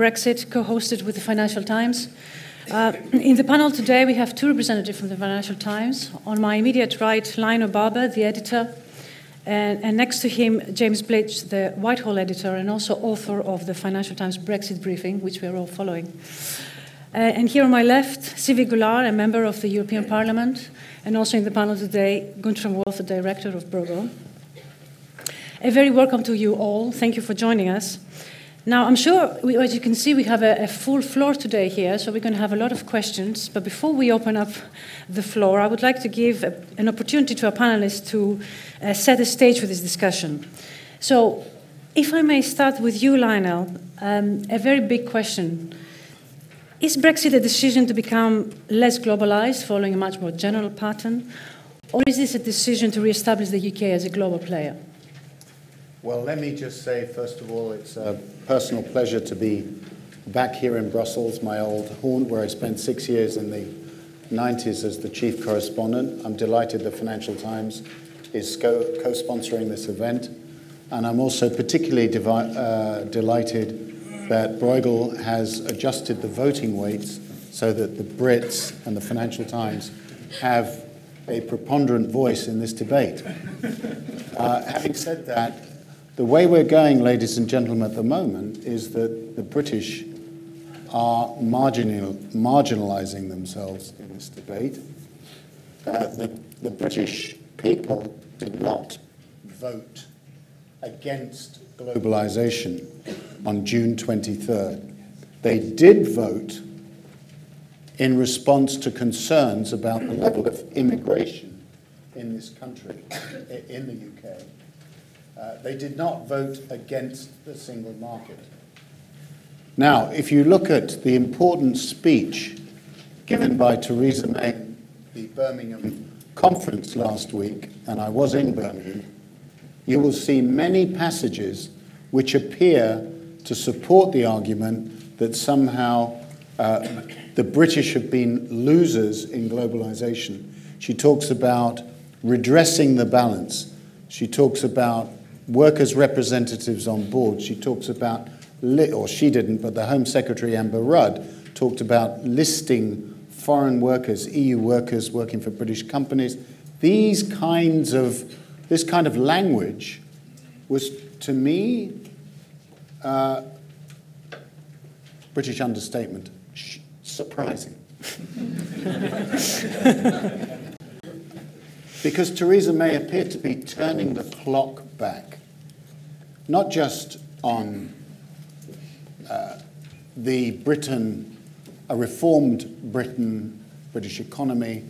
Brexit, co hosted with the Financial Times. Uh, in the panel today, we have two representatives from the Financial Times. On my immediate right, Lionel Barber, the editor, and, and, next to him, James Blitz, the Whitehall editor and also author of the Financial Times Brexit briefing, which we are all following. Uh, and here on my left, Sylvie Goulard, a member of the European Parliament, and also in the panel today, Guntram Wolff, the director of Bruegel. A very welcome to you all. Thank you for joining us. Now, I'm sure, we, as you can see, we have a, a, full floor today here, so we're going to have a lot of questions. But before we open up the floor, I would like to give a, an opportunity to our panelists to uh, set the stage for this discussion. So, if I may start with you, Lionel, um, a very big question. Is Brexit a decision to become less globalized, following a much more general pattern? Or is this a decision to re-establish the UK as a global player? Well, let me just say, first of all, it's a personal pleasure to be back here in Brussels, my old haunt, where I spent six years in the 90s as the chief correspondent. I'm delighted the Financial Times is co sponsoring this event. And I'm also particularly uh, delighted that Bruegel has adjusted the voting weights so that the Brits and the Financial Times have a preponderant voice in this debate. Uh, having said that, the way we're going, ladies and gentlemen, at the moment is that the British are marginal, marginalizing themselves in this debate. Uh, the, the British people did not vote against globalization on June 23rd. They did vote in response to concerns about the level of immigration in this country, in the UK. Uh, they did not vote against the single market. Now, if you look at the important speech given by Theresa May at the Birmingham conference last week, and I was in Birmingham, you will see many passages which appear to support the argument that somehow uh, the British have been losers in globalization. She talks about redressing the balance. She talks about workers' representatives on board. She talks about, or she didn't, but the Home Secretary Amber Rudd talked about listing foreign workers, EU workers working for British companies. These kinds of, this kind of language was, to me, uh, British understatement, surprising. because Theresa May appeared to be turning the clock back, not just on uh, the Britain, a reformed Britain, British economy,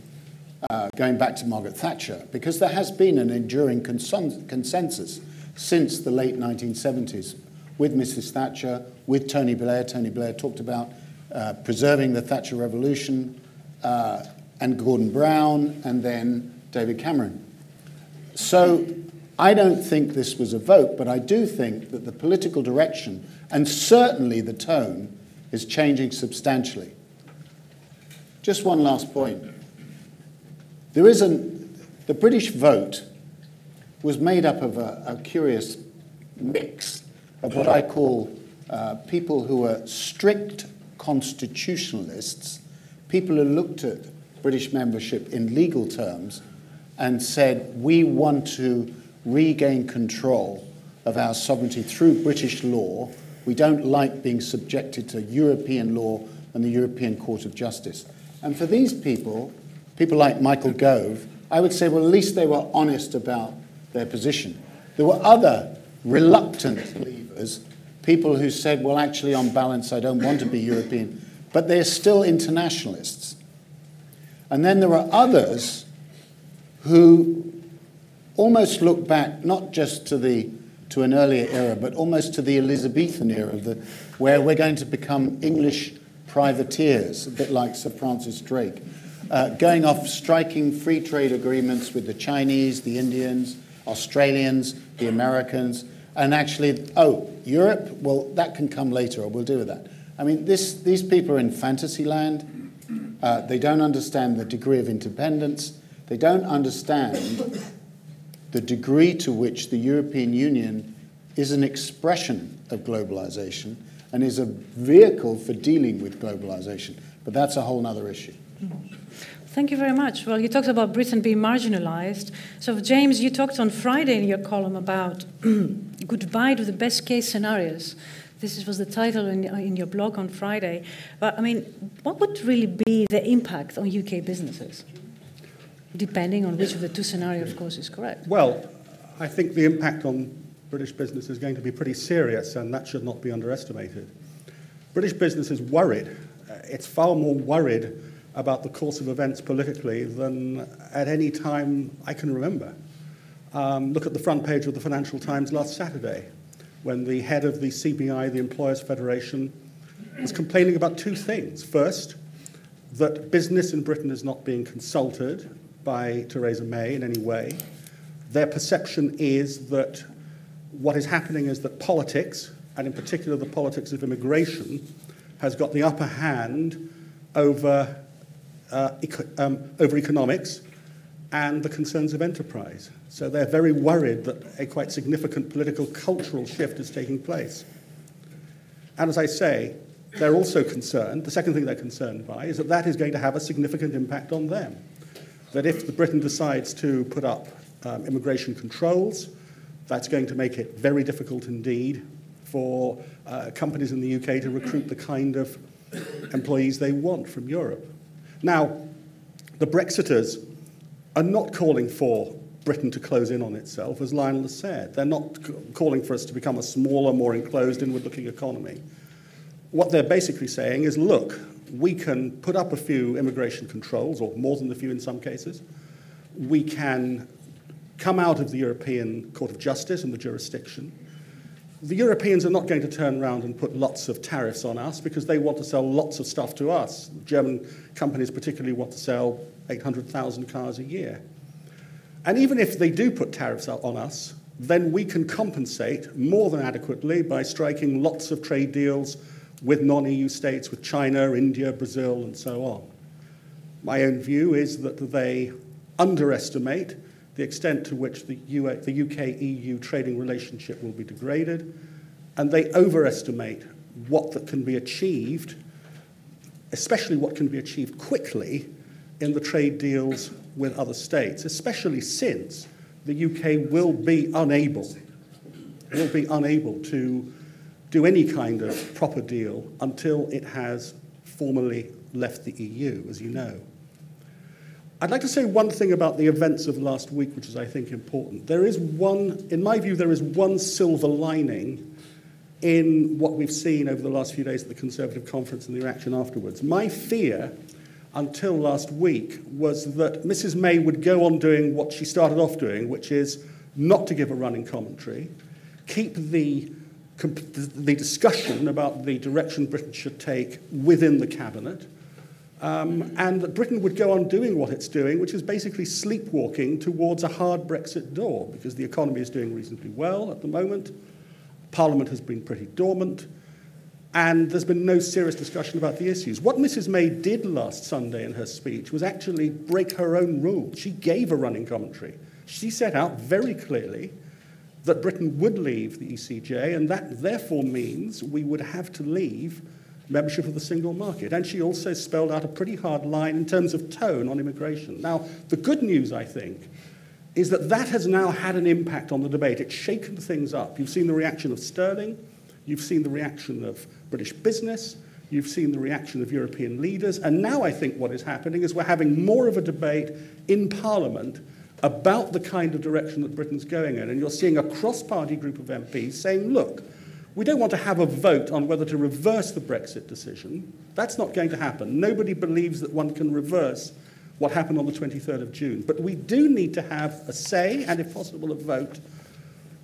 uh, going back to Margaret Thatcher, because there has been an enduring consensus since the late 1970s with Mrs. Thatcher, with Tony Blair. Tony Blair talked about uh, preserving the Thatcher Revolution, uh, and Gordon Brown, and then David Cameron. So I don't think this was a vote, but I do think that the political direction, and certainly the tone, is changing substantially. Just one last point. There is an, the British vote was made up of a, a curious mix of what I call uh, people who are strict constitutionalists, people who looked at British membership in legal terms and said, we want to regain control of our sovereignty through British law. We don't like being subjected to European law and the European Court of Justice. And for these people, people like Michael Gove, I would say, well, at least they were honest about their position. There were other reluctant leavers, people who said, well, actually, on balance, I don't want to be European, but they're still internationalists. And then there are others who almost look back not just to the to an earlier era, but almost to the Elizabethan era, the, where we're going to become English privateers, a bit like Sir Francis Drake, uh, going off striking free trade agreements with the Chinese, the Indians, Australians, the Americans, and actually, oh, Europe, well, that can come later, or we'll deal with that. I mean, this, these people are in fantasy land. Uh, they don't understand the degree of independence. They don't understand the degree to which the European Union is an expression of globalization and is a vehicle for dealing with globalization. But that's a whole other issue. Thank you very much. Well, you talked about Britain being marginalized. So, James, you talked on Friday in your column about goodbye to the best case scenarios. This was the title in, in your blog on Friday. But, I mean, what would really be the impact on UK businesses? Depending on which of the two scenarios, of course, is correct. Well, I think the impact on British business is going to be pretty serious, and that should not be underestimated. British business is worried. Uh, it's far more worried about the course of events politically than at any time I can remember. Um, look at the front page of the Financial Times last Saturday, when the head of the CBI, the Employers Federation, was complaining about two things. First, that business in Britain is not being consulted by Theresa May in any way. Their perception is that what is happening is that politics, and in particular the politics of immigration, has got the upper hand over, uh, eco- um, over economics and the concerns of enterprise. So they're very worried that a quite significant political cultural shift is taking place. And as I say, they're also concerned, the second thing they're concerned by is that that is going to have a significant impact on them. That if the Britain decides to put up um, immigration controls, that's going to make it very difficult indeed for uh, companies in the UK to recruit the kind of employees they want from Europe. Now, the Brexiters are not calling for Britain to close in on itself, as Lionel has said. They're not c- calling for us to become a smaller, more enclosed, inward looking economy. What they're basically saying is look, we can put up a few immigration controls, or more than a few in some cases. We can come out of the European Court of Justice and the jurisdiction. The Europeans are not going to turn around and put lots of tariffs on us because they want to sell lots of stuff to us. German companies, particularly, want to sell 800,000 cars a year. And even if they do put tariffs on us, then we can compensate more than adequately by striking lots of trade deals with non EU states, with China, India, Brazil, and so on. My own view is that they underestimate the extent to which the, UK EU trading relationship will be degraded, and they overestimate what that can be achieved, especially what can be achieved quickly in the trade deals with other states, especially since the UK will be unable, will be unable to do any kind of proper deal until it has formally left the EU, as you know. I'd like to say one thing about the events of last week, which is, I think, important. There is one, in my view, there is one silver lining in what we've seen over the last few days at the Conservative conference and the reaction afterwards. My fear until last week was that Mrs. May would go on doing what she started off doing, which is not to give a running commentary, keep the, the discussion about the direction Britain should take within the cabinet um, and that Britain would go on doing what it's doing, which is basically sleepwalking towards a hard Brexit door, because the economy is doing reasonably well at the moment. Parliament has been pretty dormant, and there's been no serious discussion about the issues. What Mrs. May did last Sunday in her speech was actually break her own rules. She gave a running commentary. She set out very clearly that Britain would leave the ECJ, and that therefore means we would have to leave membership of the single market. And she also spelled out a pretty hard line in terms of tone on immigration. Now, the good news, I think, is that that has now had an impact on the debate. It's shaken things up. You've seen the reaction of Sterling, you've seen the reaction of British business, you've seen the reaction of European leaders, and now I think what is happening is we're having more of a debate in Parliament about the kind of direction that Britain's going in. And you're seeing a cross party group of MPs saying, look, we don't want to have a vote on whether to reverse the Brexit decision. That's not going to happen. Nobody believes that one can reverse what happened on the 23rd of June. But we do need to have a say, and if possible, a vote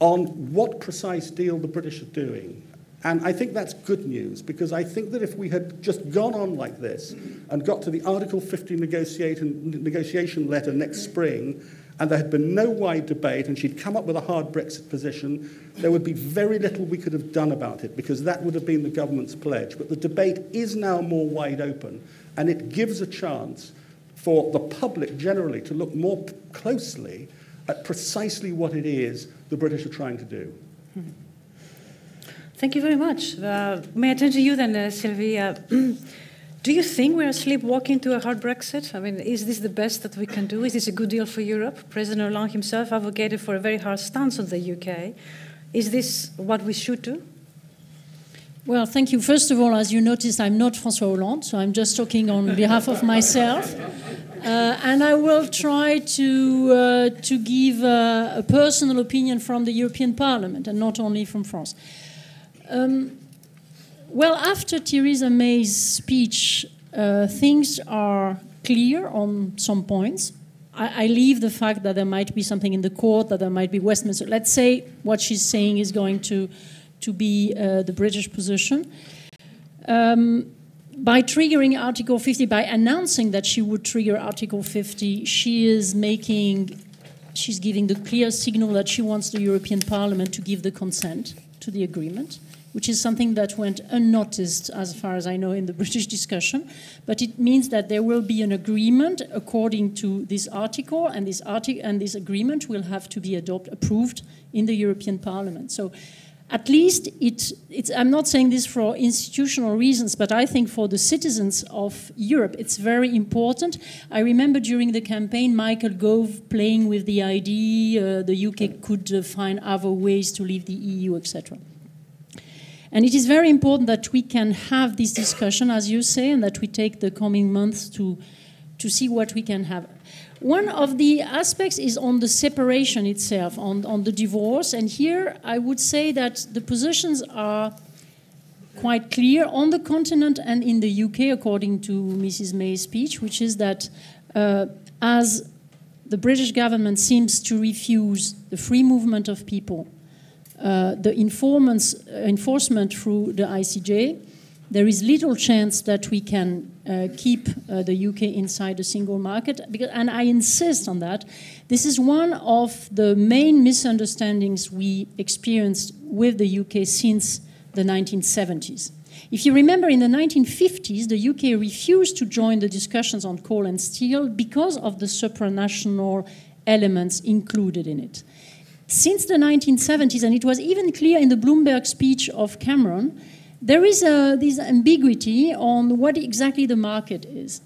on what precise deal the British are doing. And I think that's good news because I think that if we had just gone on like this and got to the Article 50 negotiation letter next spring and there had been no wide debate, and she'd come up with a hard Brexit position, there would be very little we could have done about it because that would have been the government's pledge. But the debate is now more wide open, and it gives a chance for the public generally to look more closely at precisely what it is the British are trying to do. Thank you very much. Uh, may I turn to you then, uh, Sylvia? do you think we're sleepwalking to a hard Brexit? I mean, is this the best that we can do? Is this a good deal for Europe? President Hollande himself advocated for a very hard stance on the UK. Is this what we should do? Well, thank you. First of all, as you noticed, I'm not François Hollande, so I'm just talking on behalf of myself. Uh, and I will try to, uh, to give uh, a personal opinion from the European Parliament and not only from France. Um, well, after Theresa May's speech, uh, things are clear on some points. I, I, leave the fact that there might be something in the court, that there might be Westminster. Let's say what she's saying is going to, to be uh, the British position. Um, by triggering Article 50, by announcing that she would trigger Article 50, she is making, she's giving the clear signal that she wants the European Parliament to give the consent to the agreement which is something that went unnoticed, as far as I know, in the British discussion. But it means that there will be an agreement according to this article, and this, article and this agreement will have to be adopt, approved in the European Parliament. So at least it, I'm not saying this for institutional reasons, but I think for the citizens of Europe, it's very important. I remember during the campaign, Michael Gove playing with the idea uh, the UK could uh, find other ways to leave the EU, etc. And it is very important that we can have this discussion, as you say, and that we take the coming months to, to see what we can have. One of the aspects is on the separation itself, on, on the divorce. And here I would say that the positions are quite clear on the continent and in the UK, according to Mrs. May's speech, which is that uh, as the British government seems to refuse the free movement of people the uh, enforcement through the ICJ, there is little chance that we can uh, keep uh, the UK inside a single market. Because, and I insist on that. This is one of the main misunderstandings we experienced with the UK since the 1970s. If you remember, in the 1950s, the UK refused to join the discussions on coal and steel because of the supranational elements included in it since the 1970s, and it was even clear in the Bloomberg speech of Cameron, there is a, this ambiguity on what exactly the market is.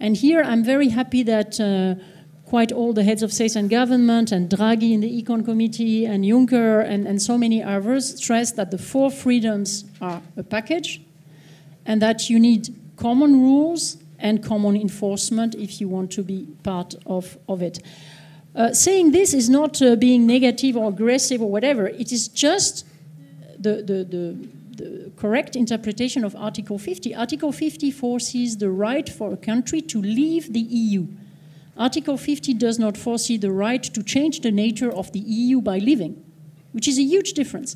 And here I'm very happy that uh, quite all the heads of state and government, and Draghi in the Econ Committee, and Juncker, and, and so many others stress that the four freedoms are a package, and that you need common rules and common enforcement if you want to be part of, of it. Uh, saying this is not uh, being negative or aggressive or whatever. It is just the, the, the, the, correct interpretation of Article 50. Article 50 foresees the right for a country to leave the EU. Article 50 does not foresee the right to change the nature of the EU by leaving, which is a huge difference.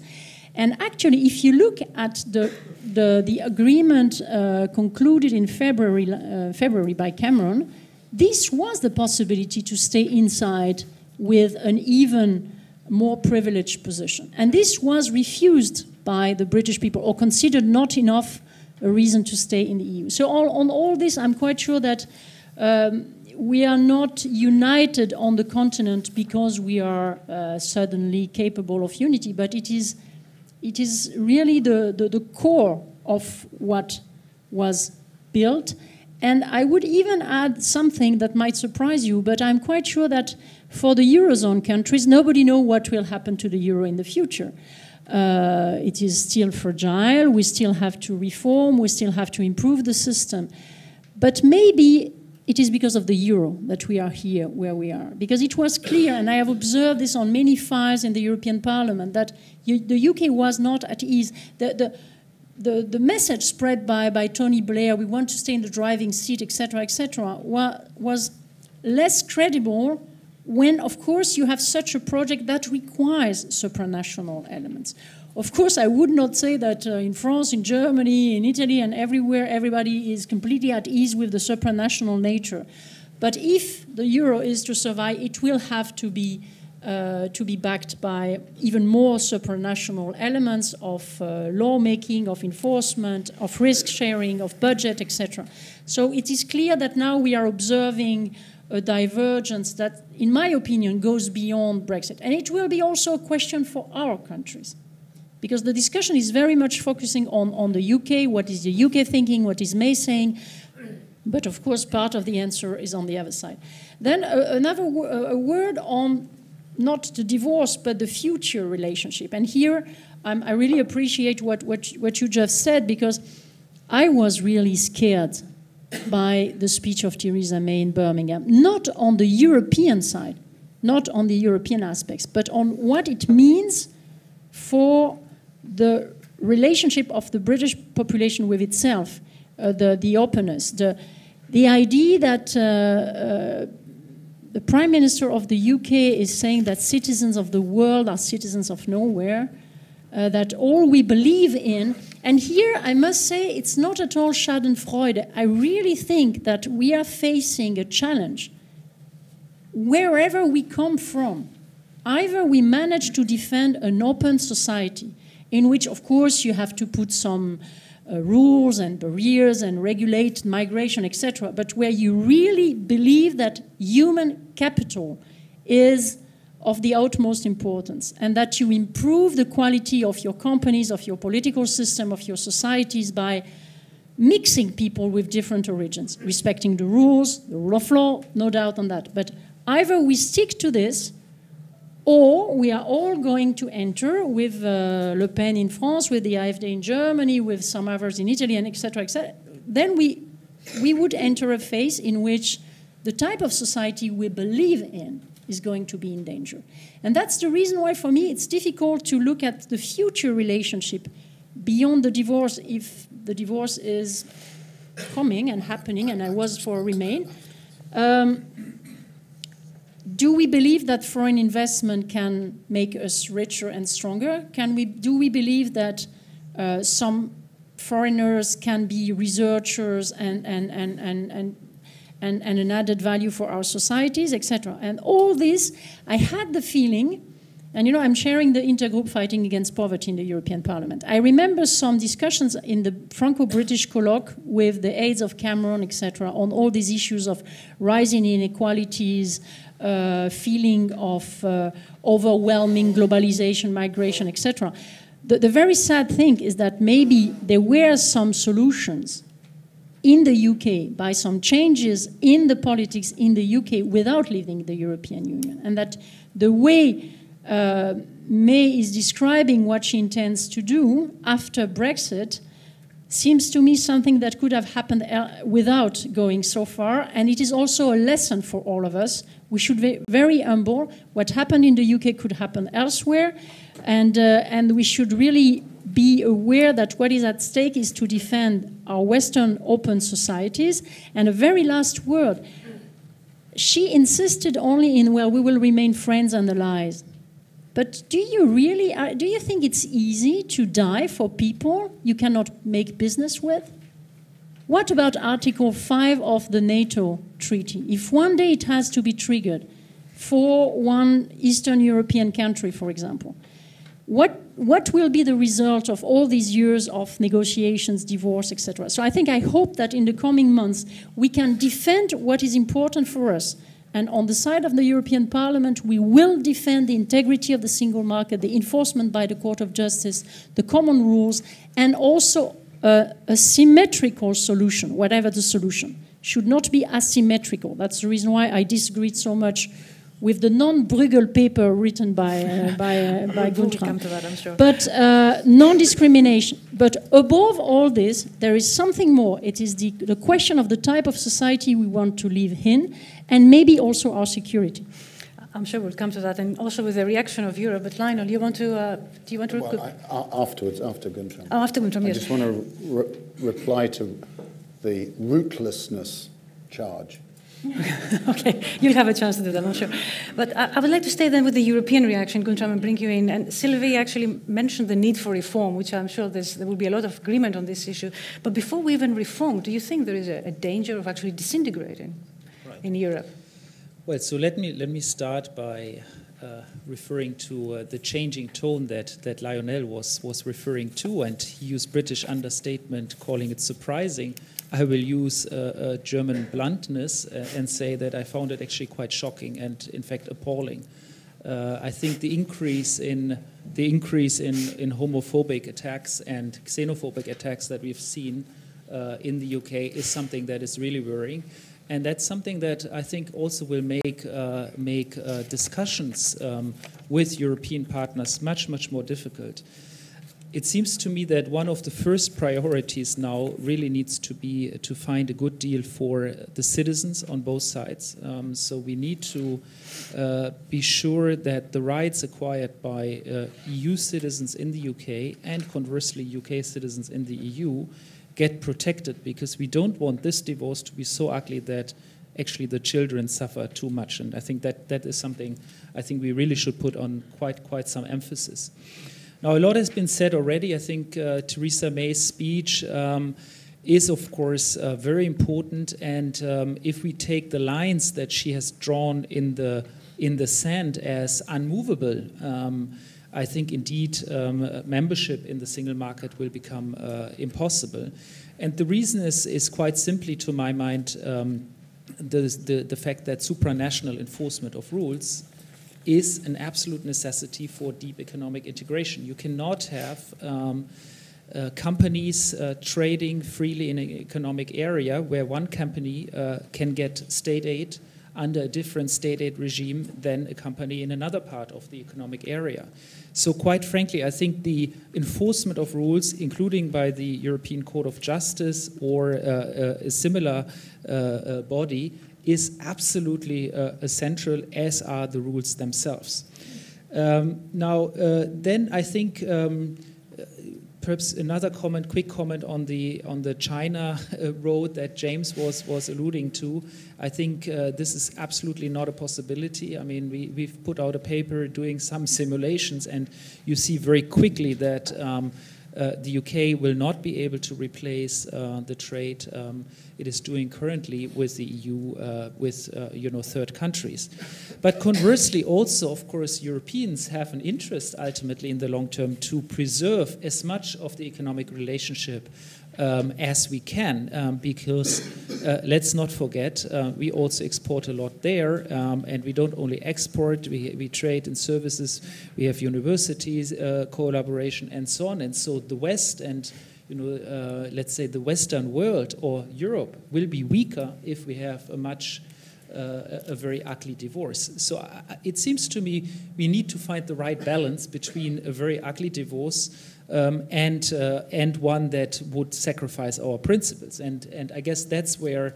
And actually, if you look at the, the, the agreement uh, concluded in February, uh, February by Cameron, this was the possibility to stay inside with an even more privileged position. And this was refused by the British people or considered not enough a reason to stay in the EU. So, all, on all this, I'm quite sure that um, we are not united on the continent because we are uh, suddenly capable of unity, but it is, it is really the, the, the core of what was built. And I would even add something that might surprise you, but I'm quite sure that for the Eurozone countries, nobody knows what will happen to the euro in the future. Uh, it is still fragile, we still have to reform, we still have to improve the system. But maybe it is because of the euro that we are here where we are. Because it was clear, and I have observed this on many files in the European Parliament, that the UK was not at ease. The, the, the, the message spread by, by Tony Blair, we want to stay in the driving seat, etc., etc., was less credible when, of course, you have such a project that requires supranational elements. Of course, I would not say that uh, in France, in Germany, in Italy, and everywhere, everybody is completely at ease with the supranational nature. But if the euro is to survive, it will have to be uh, to be backed by even more supranational elements of uh, lawmaking, of enforcement, of risk sharing, of budget, etc. So it is clear that now we are observing a divergence that, in my opinion, goes beyond Brexit. And it will be also a question for our countries. because the discussion is very much focusing on, on the UK, what is the UK thinking, what is May saying, but of course, part of the answer is on the other side. Then uh, another a word on not the divorce, but the future relationship. And here, um, I really appreciate what, what, what you just said because I was really scared by the speech of Theresa May in Birmingham, not on the European side, not on the European aspects, but on what it means for the relationship of the British population with itself, uh, the, the openness, the, the idea that uh, uh, the Prime Minister of the UK is saying that citizens of the world are citizens of nowhere, uh, that all we believe in, and here I must say it's not at all Schadenfreude. I really think that we are facing a challenge wherever we come from. Either we manage to defend an open society, in which, of course, you have to put some uh, rules and barriers and regulate migration, etc., but where you really believe that human capital is of the utmost importance and that you improve the quality of your companies, of your political system, of your societies by mixing people with different origins, respecting the rules, the rule of law, no doubt on that. But either we stick to this or we are all going to enter with uh, Le Pen in France, with the AfD in Germany, with some others in Italy, and etc., etc. Then we, we would enter a phase in which the type of society we believe in is going to be in danger. And that's the reason why, for me, it's difficult to look at the future relationship beyond the divorce if the divorce is coming and happening, and I was for Remain. Um, do we believe that foreign investment can make us richer and stronger? Can we, do we believe that uh, some foreigners can be researchers and, and, and, and, and, and, and an added value for our societies, etc.? And all this, I had the feeling, and you know, I'm sharing the intergroup fighting against poverty in the European Parliament. I remember some discussions in the Franco-British colloque with the aides of Cameron, etc., on all these issues of rising inequalities, uh, feeling of uh, overwhelming globalization, migration, etc. The, the very sad thing is that maybe there were some solutions in the UK by some changes in the politics in the UK without leaving the European Union, and that the way uh, May is describing what she intends to do after Brexit seems to me something that could have happened uh, without going so far, and it is also a lesson for all of us we should be very humble. What happened in the UK could happen elsewhere, and uh, and we should really be aware that what is at stake is to defend our Western open societies. And a very last word. She insisted only in well, we will remain friends and allies. But do you really uh, do you think it's easy to die for people you cannot make business with? What about Article 5 of the NATO treaty? If one day it has to be triggered for one Eastern European country, for example, what, what will be the result of all these years of negotiations, divorce, etc.? So I think I hope that in the coming months we can defend what is important for us. And on the side of the European Parliament, we will defend the integrity of the single market, the enforcement by the Court of Justice, the common rules, and also a, a symmetrical solution, whatever the solution, should not be asymmetrical. That's the reason why I disagreed so much with the non-Bruegel paper written by uh, by uh, by Guntram. Sure. But uh, non-discrimination. But above all this, there is something more. It is the, the question of the type of society we want to live in, and maybe also our security. I'm sure we'll come to that, and also with the reaction of Europe. But Lionel, you want to? Uh, do you want to? Well, I, afterwards, after Guntram. Oh, after Guntram, Yes. I just want to re reply to the rootlessness charge. okay, you'll have a chance to do that, I'm sure. But I, I, would like to stay then with the European reaction, Guntram, and bring you in. And Sylvie actually mentioned the need for reform, which I'm sure there will be a lot of agreement on this issue. But before we even reform, do you think there is a, a danger of actually disintegrating right. in Europe? Well, so let me let me start by uh, referring to uh, the changing tone that that Lionel was was referring to, and he used British understatement, calling it surprising. I will use uh, German bluntness uh, and say that I found it actually quite shocking and, in fact, appalling. Uh, I think the increase in the increase in, in homophobic attacks and xenophobic attacks that we've seen uh, in the UK is something that is really worrying. And that's something that I think also will make, uh, make uh, discussions um, with European partners much, much more difficult it seems to me that one of the first priorities now really needs to be to find a good deal for the citizens on both sides. Um, so we need to uh, be sure that the rights acquired by uh, EU citizens in the UK and conversely UK citizens in the EU get protected because we don't want this divorce to be so ugly that actually the children suffer too much. And I think that that is something I think we really should put on quite quite some emphasis. Now, a lot has been said already. I think uh, Theresa May's speech um, is, of course, uh, very important. And um, if we take the lines that she has drawn in the in the sand as unmovable, um, I think indeed um, membership in the single market will become uh, impossible. And the reason is, is quite simply, to my mind, um, the, the, the fact that supranational enforcement of rules is an absolute necessity for deep economic integration. You cannot have um, uh, companies uh, trading freely in an economic area where one company uh, can get state aid under a different state aid regime than a company in another part of the economic area. So, quite frankly, I think the enforcement of rules, including by the European Court of Justice or uh, uh, a similar uh, body, is absolutely uh, essential, as are the rules themselves. Um, now, uh, then I think um, perhaps another comment, quick comment on the on the China uh, road that James was was alluding to. I think uh, this is absolutely not a possibility. I mean, we we've put out a paper doing some simulations, and you see very quickly that. Um, the UK will not be able to replace uh, the trade um, it is doing currently with the EU, uh, with uh, you know third countries. But conversely, also of course, Europeans have an interest ultimately in the long term to preserve as much of the economic relationship um, as we can, um, because uh, let's not forget, uh, we also export a lot there, um, and we don't only export, we, we trade in services, we have universities, uh, collaboration, and so on. And so the West and you know, uh, let's say the Western world or Europe will be weaker if we have a much uh, a very ugly divorce. So uh, it seems to me we need to find the right balance between a very ugly divorce um, and uh, and one that would sacrifice our principles. And and I guess that's where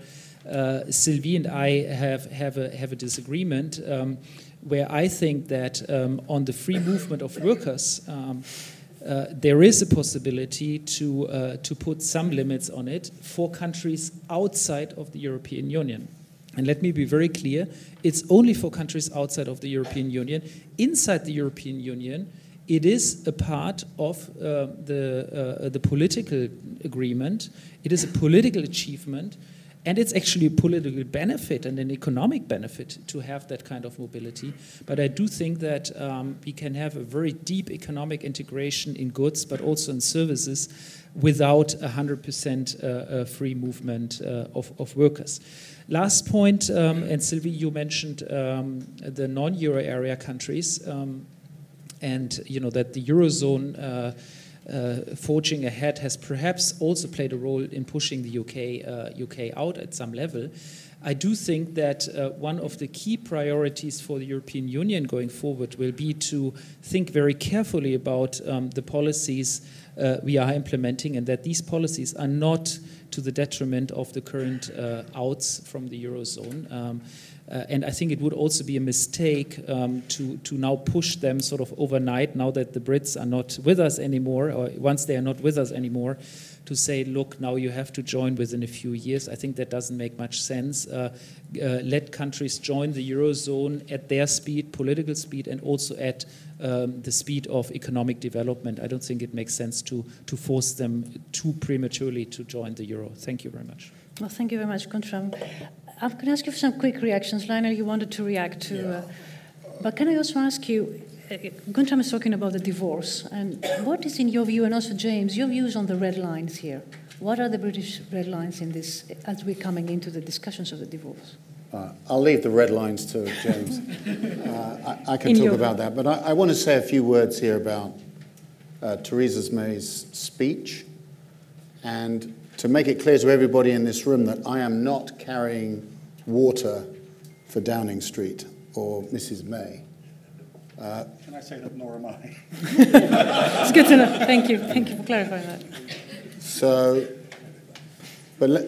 uh, Sylvie and I have have a have a disagreement. Um, where I think that um, on the free movement of workers, um, uh, there is a possibility to, uh, to put some limits on it for countries outside of the European Union. And let me be very clear it's only for countries outside of the European Union. Inside the European Union, it is a part of uh, the, uh, the political agreement, it is a political achievement and it's actually a political benefit and an economic benefit to have that kind of mobility. But I do think that um, we can have a very deep economic integration in goods, but also in services, without 100% uh, uh, free movement uh, of, of workers. Last point, um, and Sylvie, you mentioned um, the non-euro area countries, um, and you know that the eurozone uh, uh, forging ahead has perhaps also played a role in pushing the UK, uh, UK out at some level. I do think that uh, one of the key priorities for the European Union going forward will be to think very carefully about um, the policies uh, we are implementing and that these policies are not to the detriment of the current uh, outs from the Eurozone. Um, uh, and I think it would also be a mistake um, to, to now push them sort of overnight, now that the Brits are not with us anymore, or once they are not with us anymore, to say, look, now you have to join within a few years. I think that doesn't make much sense. Uh, uh, let countries join the Eurozone at their speed, political speed, and also at um, the speed of economic development. I don't think it makes sense to, to force them too prematurely to join the Euro. Thank you very much. Well, thank you very much, Guntram. I'm going to ask you for some quick reactions. Lionel, you wanted to react to. Yeah. Uh, but can I also ask you, Guntram is talking about the divorce, and what is, in your view, and also James, your views on the red lines here? What are the British red lines in this as we're coming into the discussions of the divorce? Uh, I'll leave the red lines to James. Uh, I, I, can In talk about that, but I, I want to say a few words here about uh, Theresa May's speech and to make it clear to everybody in this room that I am not carrying water for Downing Street or Mrs. May. Can I say that nor am I? It's good to know. Thank you. Thank you for clarifying that. So, but, let,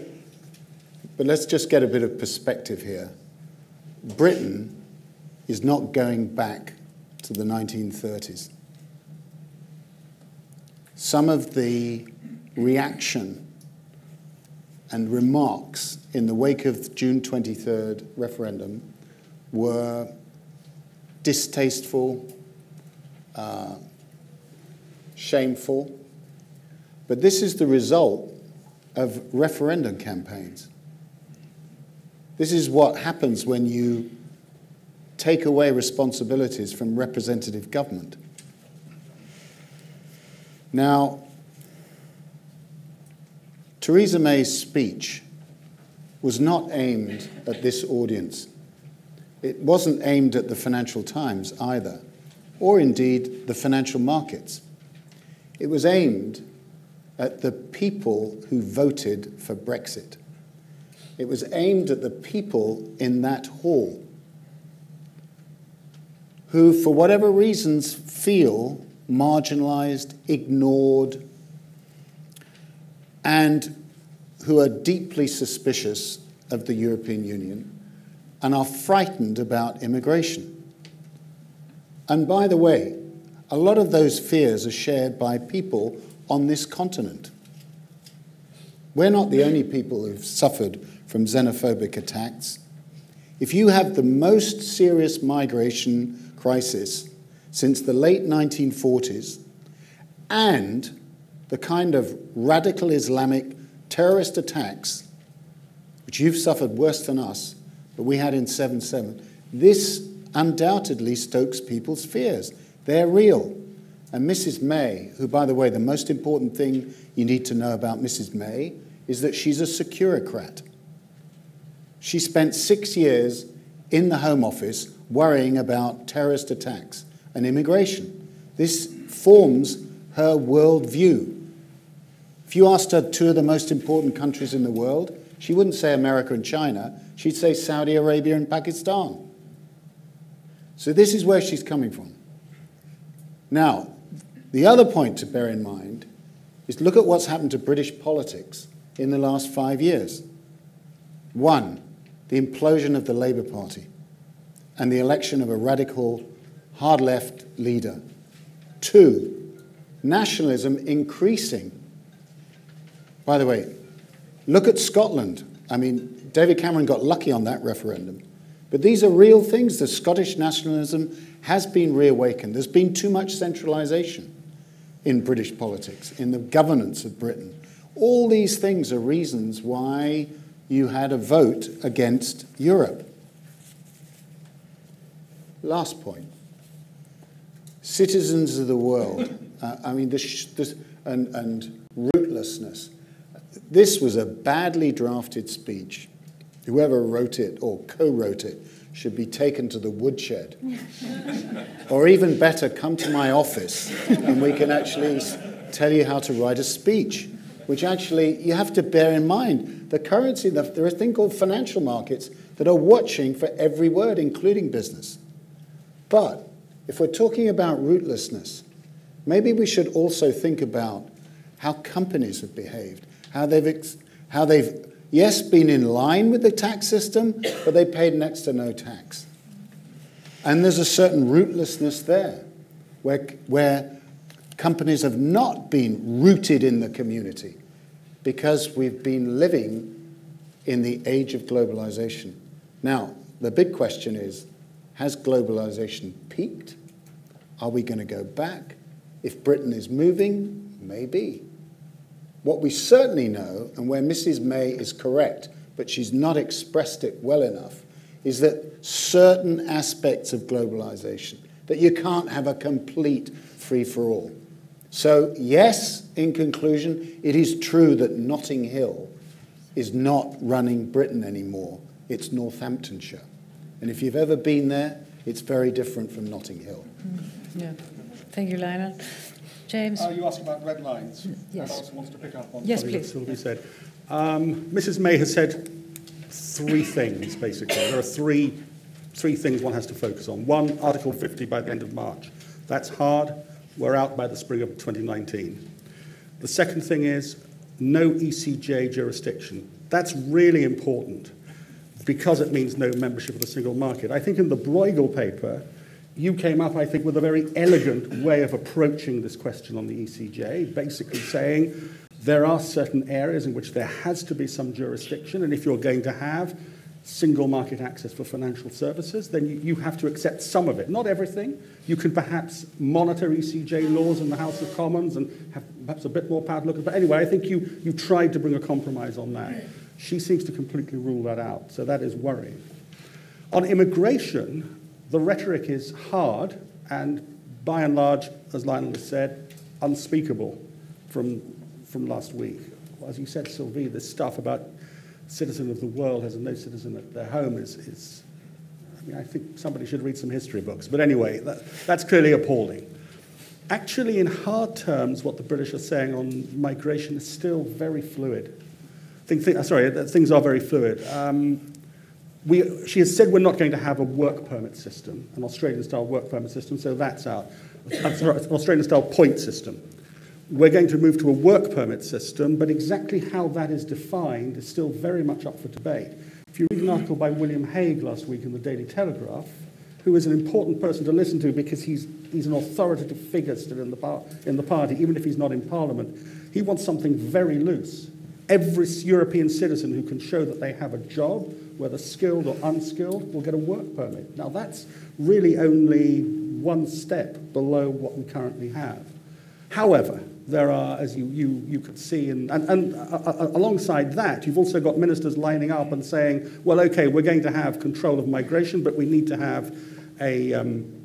but let's just get a bit of perspective here. Britain is not going back to the 1930s. Some of the reaction and remarks in the wake of the June 23rd referendum were distasteful, uh, shameful, but this is the result of referendum campaigns. This is what happens when you take away responsibilities from representative government. Now, Theresa May's speech was not aimed at this audience. It wasn't aimed at the Financial Times either, or indeed the financial markets. It was aimed at the people who voted for Brexit. It was aimed at the people in that hall who, for whatever reasons, feel marginalized, ignored, and who are deeply suspicious of the European Union and are frightened about immigration. And by the way, a lot of those fears are shared by people on this continent. We're not the only people who've suffered from xenophobic attacks. If you have the most serious migration crisis since the late 1940s and the kind of radical Islamic terrorist attacks, which you've suffered worse than us, but we had in 7 7, this undoubtedly stokes people's fears. They're real. And Mrs. May, who, by the way, the most important thing you need to know about Mrs. May is that she's a securocrat. She spent six years in the Home Office worrying about terrorist attacks and immigration. This forms her worldview. If you asked her two of the most important countries in the world, she wouldn't say America and China, she'd say Saudi Arabia and Pakistan. So this is where she's coming from. Now, the other point to bear in mind is look at what's happened to British politics in the last five years. One, the implosion of the Labour Party and the election of a radical, hard left leader. Two, nationalism increasing. By the way, look at Scotland. I mean, David Cameron got lucky on that referendum. But these are real things. The Scottish nationalism has been reawakened. There's been too much centralisation in British politics, in the governance of Britain. All these things are reasons why you had a vote against Europe. Last point citizens of the world. Uh, I mean, this, this, and, and rootlessness. This was a badly drafted speech. Whoever wrote it or co wrote it should be taken to the woodshed. or even better, come to my office and we can actually tell you how to write a speech. Which actually, you have to bear in mind the currency, the, there are a thing called financial markets that are watching for every word, including business. But if we're talking about rootlessness, maybe we should also think about how companies have behaved, how they've, ex- how they've yes, been in line with the tax system, but they paid next to no tax. And there's a certain rootlessness there, where, where companies have not been rooted in the community because we've been living in the age of globalization. Now, the big question is has globalization peaked? Are we going to go back? If Britain is moving, maybe. What we certainly know, and where Mrs. May is correct, but she's not expressed it well enough, is that certain aspects of globalization, that you can't have a complete free for all. So, yes, in conclusion, it is true that Notting Hill is not running Britain anymore it's Northamptonshire. And if you've ever been there, it's very different from Notting Hill. Yeah. Thank you, Lionel. James? Uh, you asked about red lines. Yes. Alex wants to pick up on Yes, please. Sylvie said. Um, Mrs. May has said three things, basically. There are three, three things one has to focus on. One, Article 50 by the end of March. That's hard. We're out by the spring of 2019. The second thing is no ECJ jurisdiction. That's really important because it means no membership of the single market. I think in the Bruegel paper, you came up, I think, with a very elegant way of approaching this question on the ECJ, basically saying there are certain areas in which there has to be some jurisdiction, and if you're going to have single market access for financial services, then you, you have to accept some of it. Not everything. You can perhaps monitor ECJ laws in the House of Commons and have perhaps a bit more power to look at. But anyway, I think you, you tried to bring a compromise on that. She seems to completely rule that out, so that is worrying. On immigration, the rhetoric is hard and by and large, as Lionel has said, unspeakable from, from last week. As you said, Sylvie, this stuff about citizen of the world has no citizen at their home is, is I mean, I think somebody should read some history books. But anyway, that, that's clearly appalling. Actually, in hard terms, what the British are saying on migration is still very fluid. Think, think, sorry, things are very fluid. Um, we, she has said we're not going to have a work permit system, an Australian style work permit system, so that's out. Uh, an Australian style point system. We're going to move to a work permit system, but exactly how that is defined is still very much up for debate. If you read an article by William Hague last week in the Daily Telegraph, who is an important person to listen to because he's, he's an authoritative figure still in the, in the party, even if he's not in Parliament, he wants something very loose. Every European citizen who can show that they have a job, whether skilled or unskilled, will get a work permit. Now, that's really only one step below what we currently have. However, there are, as you, you, you could see, and, and, and uh, uh, alongside that, you've also got ministers lining up and saying, well, okay, we're going to have control of migration, but we need to have a, um,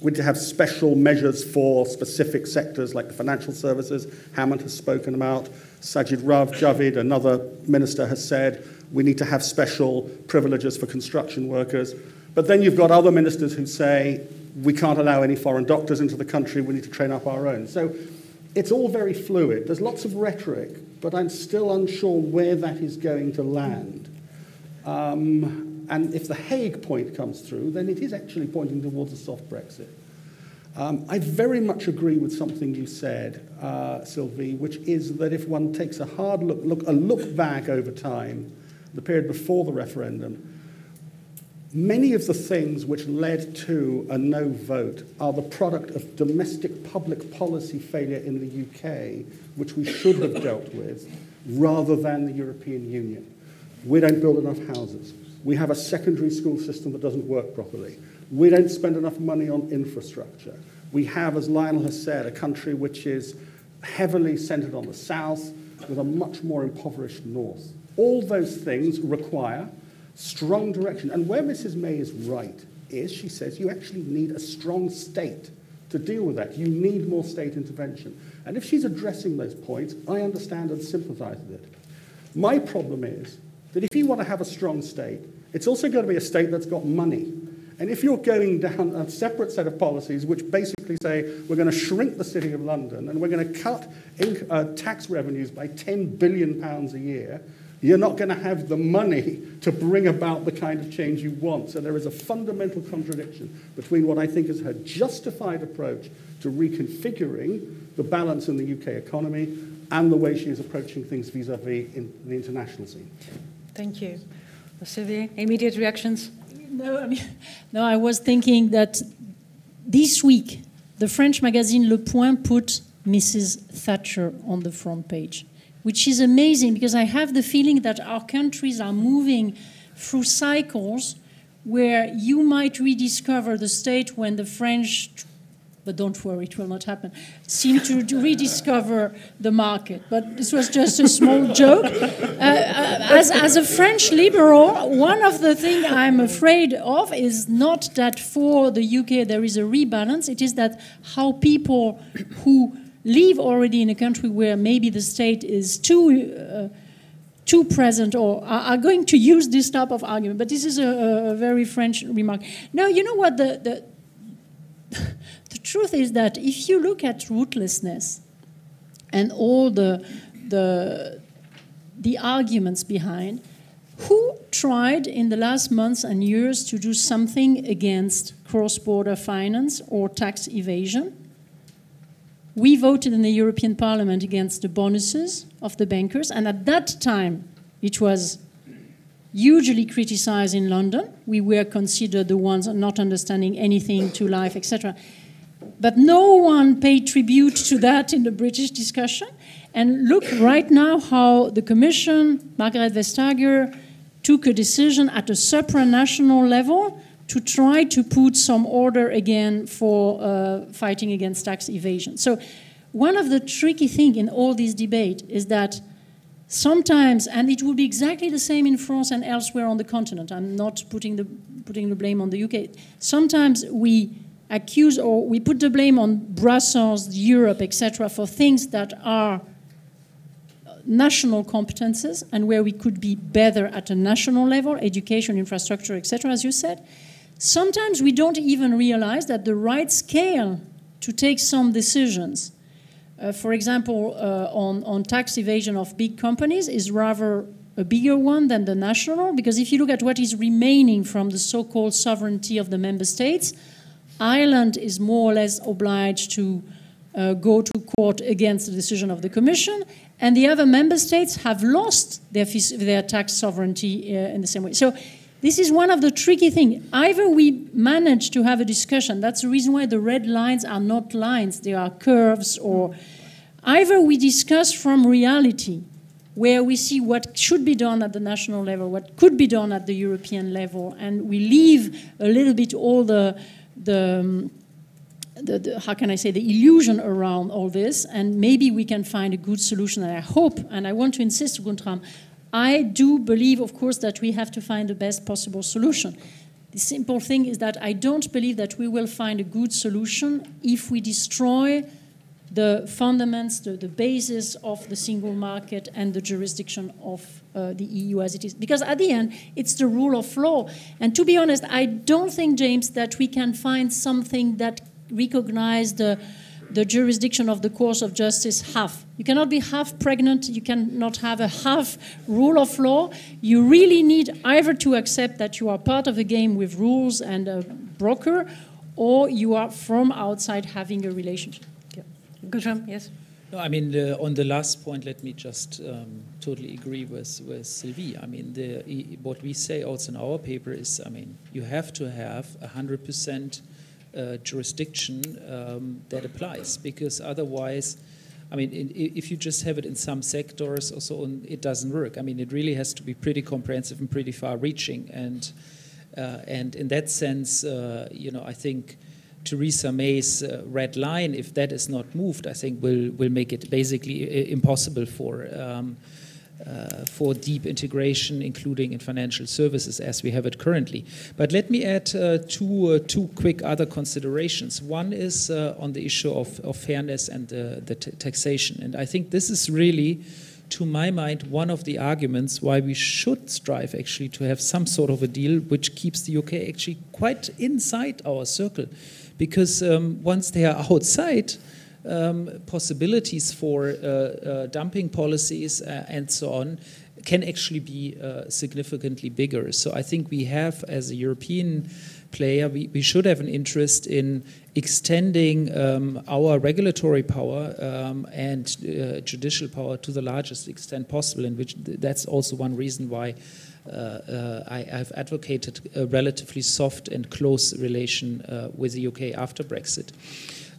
we need to have special measures for specific sectors like the financial services. Hammond has spoken about. Sajid Rav Javid, another minister, has said we need to have special privileges for construction workers. But then you've got other ministers who say we can't allow any foreign doctors into the country, we need to train up our own. So it's all very fluid. There's lots of rhetoric, but I'm still unsure where that is going to land. Um, and if the Hague point comes through, then it is actually pointing towards a soft Brexit. Um, I very much agree with something you said, uh, Sylvie, which is that if one takes a hard look, look, a look back over time, the period before the referendum, many of the things which led to a no vote are the product of domestic public policy failure in the UK, which we should have dealt with, rather than the European Union. We don't build enough houses. We have a secondary school system that doesn't work properly. We don't spend enough money on infrastructure. We have, as Lionel has said, a country which is heavily centered on the south with a much more impoverished north. All those things require strong direction. And where Mrs. May is right is she says you actually need a strong state to deal with that. You need more state intervention. And if she's addressing those points, I understand and sympathize with it. My problem is that if you want to have a strong state, it's also going to be a state that's got money. And if you're going down a separate set of policies which basically say we're going to shrink the City of London and we're going to cut inc- uh, tax revenues by 10 billion pounds a year, you're not going to have the money to bring about the kind of change you want. So there is a fundamental contradiction between what I think is her justified approach to reconfiguring the balance in the UK economy and the way she is approaching things vis-à-vis in the international scene. Thank you. Sylvie, immediate reactions? No, I mean, no, I was thinking that this week, the French magazine Le Point put Mrs. Thatcher on the front page, which is amazing because I have the feeling that our countries are moving through cycles where you might rediscover the state when the French but don't worry, it will not happen, seem to rediscover the market. But this was just a small joke. Uh, uh, as, as a French liberal, one of the things I'm afraid of is not that for the UK there is a rebalance, it is that how people who live already in a country where maybe the state is too. Uh, too present or are, are going to use this type of argument. But this is a, a very French remark. No, you know what? The, the, the truth is that if you look at rootlessness and all the, the, the arguments behind, who tried in the last months and years to do something against cross border finance or tax evasion? We voted in the European Parliament against the bonuses of the bankers, and at that time it was hugely criticized in London. We were considered the ones not understanding anything to life, etc. But no one paid tribute to that in the British discussion. And look right now how the Commission, Margrethe Vestager, took a decision at a supranational level to try to put some order again for uh, fighting against tax evasion. So, one of the tricky things in all this debate is that sometimes, and it will be exactly the same in France and elsewhere on the continent. I'm not putting the putting the blame on the UK. Sometimes we accuse or we put the blame on Brussels, Europe, etc., for things that are national competences and where we could be better at a national level, education, infrastructure, etc., as you said. Sometimes we don't even realize that the right scale to take some decisions, uh, for example, uh, on, on tax evasion of big companies, is rather a bigger one than the national, because if you look at what is remaining from the so called sovereignty of the member states, Ireland is more or less obliged to uh, go to court against the decision of the Commission, and the other member states have lost their, their tax sovereignty uh, in the same way. So this is one of the tricky things. Either we manage to have a discussion, that's the reason why the red lines are not lines, they are curves, or either we discuss from reality, where we see what should be done at the national level, what could be done at the European level, and we leave a little bit all the, the um, the, the, how can I say, the illusion around all this, and maybe we can find a good solution. And I hope, and I want to insist, Guntram, I do believe, of course, that we have to find the best possible solution. The simple thing is that I don't believe that we will find a good solution if we destroy the fundaments, the, the basis of the single market and the jurisdiction of uh, the EU as it is. Because at the end, it's the rule of law. And to be honest, I don't think, James, that we can find something that recognizes the, the jurisdiction of the course of justice half. You cannot be half pregnant, you cannot have a half rule of law. You really need either to accept that you are part of a game with rules and a broker, or you are from outside having a relationship. Yes. No, I mean, the, on the last point, let me just um, totally agree with, with Sylvie. I mean, the, what we say also in our paper is, I mean, you have to have 100% uh, jurisdiction um, that applies because otherwise I mean, in, if you just have it in some sectors or so on, it doesn't work. I mean, it really has to be pretty comprehensive and pretty far-reaching. And uh, and in that sense, uh, you know, I think Theresa May's uh, red line, if that is not moved, I think will will make it basically uh, impossible for. Um, uh, for deep integration, including in financial services as we have it currently. But let me add uh, two, uh, two quick other considerations. One is uh, on the issue of, of fairness and the taxation. And I think this is really, to my mind, one of the arguments why we should strive actually to have some sort of a deal which keeps the UK actually quite inside our circle. Because um, once they are outside, um, possibilities for uh, uh, dumping policies uh, and so on can actually be uh, significantly bigger. So I think we have, as a European player, we, we should have an interest in extending um, our regulatory power um, and uh, judicial power to the largest extent possible, and which that's also one reason why. Uh, I, have advocated a relatively soft and close relation with the UK after Brexit.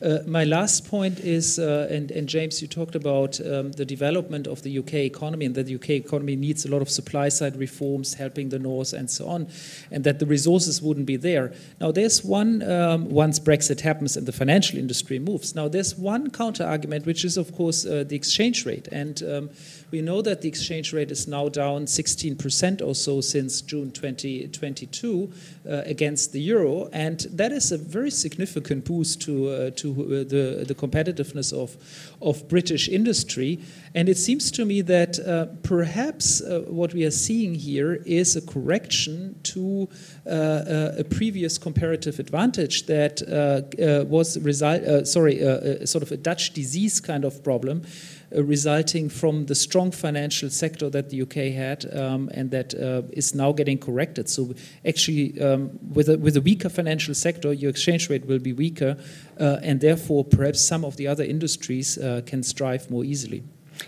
Uh, my last point is, uh, and, and, James, you talked about um, the development of the UK economy and that the UK economy needs a lot of supply side reforms, helping the North and so on, and that the resources wouldn't be there. Now, there's one, um, once Brexit happens and the financial industry moves, now there's one counter argument, which is, of course, uh, the exchange rate. And um, we know that the exchange rate is now down 16% or so since June 2022 uh, against the euro, and that is a very significant boost to, uh, to uh, the, the competitiveness of, of British industry. And it seems to me that uh, perhaps uh, what we are seeing here is a correction to uh, uh, a previous comparative advantage that was result, sorry, sort of a Dutch disease kind of problem uh, resulting from the strong financial sector that the UK had um, and that uh, is now getting corrected. So actually, um, with, a, with a weaker financial sector, your exchange rate will be weaker, uh, and therefore perhaps some of the other industries uh, can strive more easily.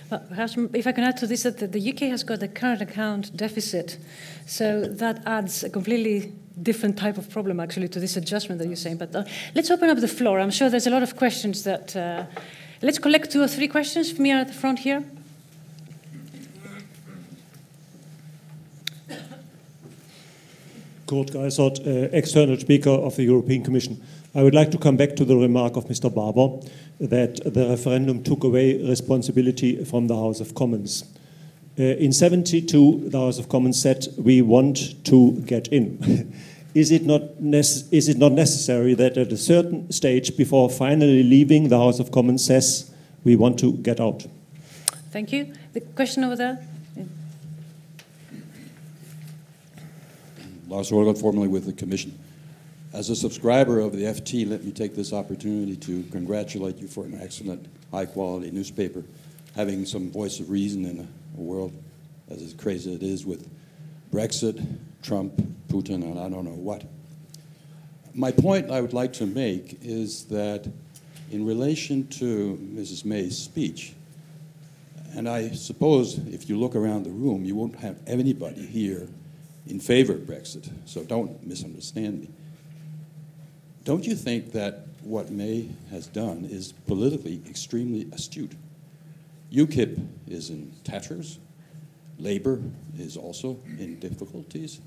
perhaps if I can add to this, that the UK has got a current account deficit, so that adds a completely different type of problem actually to this adjustment that you're saying. But uh, let's open up the floor. I'm sure there's a lot of questions that uh, Let's collect two or three questions from here at the front here. Kurt Geisert, uh, external speaker of the European Commission. I would like to come back to the remark of Mr. Barber that the referendum took away responsibility from the House of Commons. Uh, in 72, the House of Commons said, We want to get in. is it not is it not necessary that at a certain stage before finally leaving the House of Commons says we want to get out? Thank you. The question over there. Lars Horgan, formerly with the Commission. As a subscriber of the FT, let me take this opportunity to congratulate you for an excellent, high quality newspaper, having some voice of reason in a, a world as crazy as it is with Brexit, Trump, Putin, and I don't know what. My point I would like to make is that in relation to Mrs. May's speech, and I suppose if you look around the room, you won't have anybody here in favor of Brexit, so don't misunderstand me. Don't you think that what May has done is politically extremely astute? UKIP is in tatters. Labour is also in difficulties.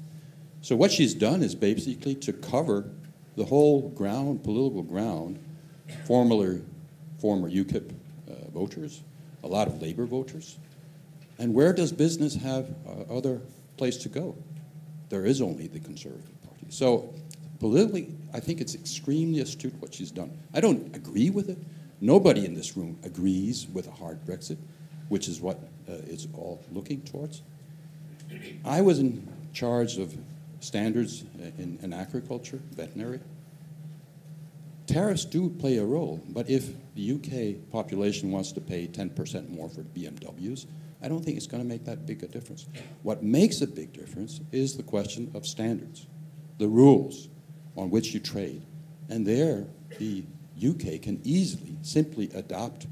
So what she's done is basically to cover the whole ground, political ground, former, former UKIP uh, voters, a lot of Labour voters. And where does business have uh, other place to go? There is only the Conservative Party. So politically, I think it's extremely astute what she's done. I don't agree with it. Nobody in this room agrees with a hard Brexit, which is what uh, it's all looking towards. I was in charge of standards in, in agriculture, veterinary. Tariffs do play a role, but if the UK population wants to pay 10% more for BMWs, I don't think it's going to make that big a difference. What makes a big difference is the question of standards, the rules on which you trade. And there, the UK can easily, simply adopt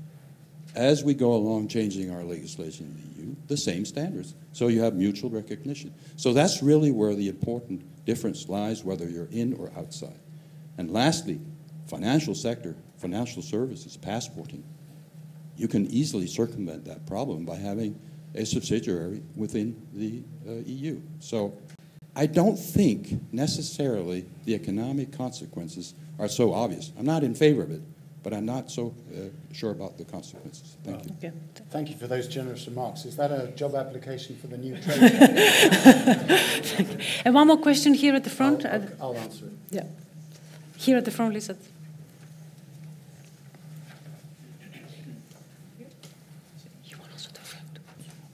as we go along changing our legislation the same standards. So you have mutual recognition. So that's really where the important difference lies, whether you're in or outside. And lastly, financial sector, financial services, passporting. You can easily circumvent that problem by having a subsidiary within the uh, EU. So I don't think necessarily the economic consequences are so obvious. I'm not in favor of it but I'm not so uh, sure about the consequences. Thank you. Okay. Thank you for those generous remarks. Is that a job application for the new trade? and one more question here at the front. I'll, I'll, I'll answer it. Yeah. Here at the front, Lisa.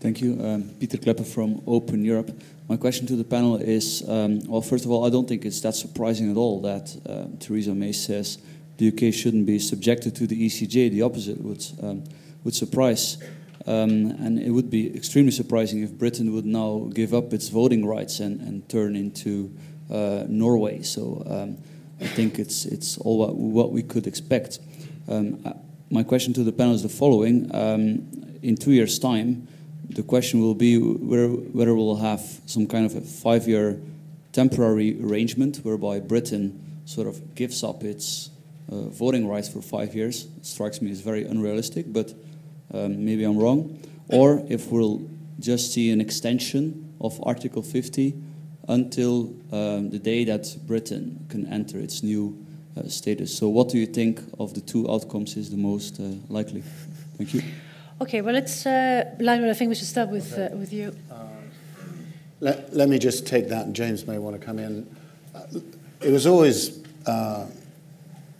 Thank you. Um, Pieter Cleppe from Open Europe. My question to the panel is um, well, first of all, I don't think it's that surprising at all that uh, Theresa May says the UK shouldn't be subjected to the ECJ. The opposite would, um, would surprise. Um, and it would be extremely surprising if Britain would now give up its voting rights and, and turn into uh, Norway. So um, I think it's, it's all what, what we could expect. Um, uh, my question to the panel is the following. Um, in two years' time, the question will be whether, whether we'll have some kind of a five year temporary arrangement whereby Britain sort of gives up its uh, voting rights for five years. Strikes me as very unrealistic, but um, maybe I'm wrong. Or if we'll just see an extension of Article 50 until um, the day that Britain can enter its new uh, status. So, what do you think of the two outcomes is the most uh, likely? Thank you. Okay, well, let's, uh, Lionel, I think we should start with, okay. uh, with you. Uh, let, let me just take that, and James may want to come in. Uh, it was always uh,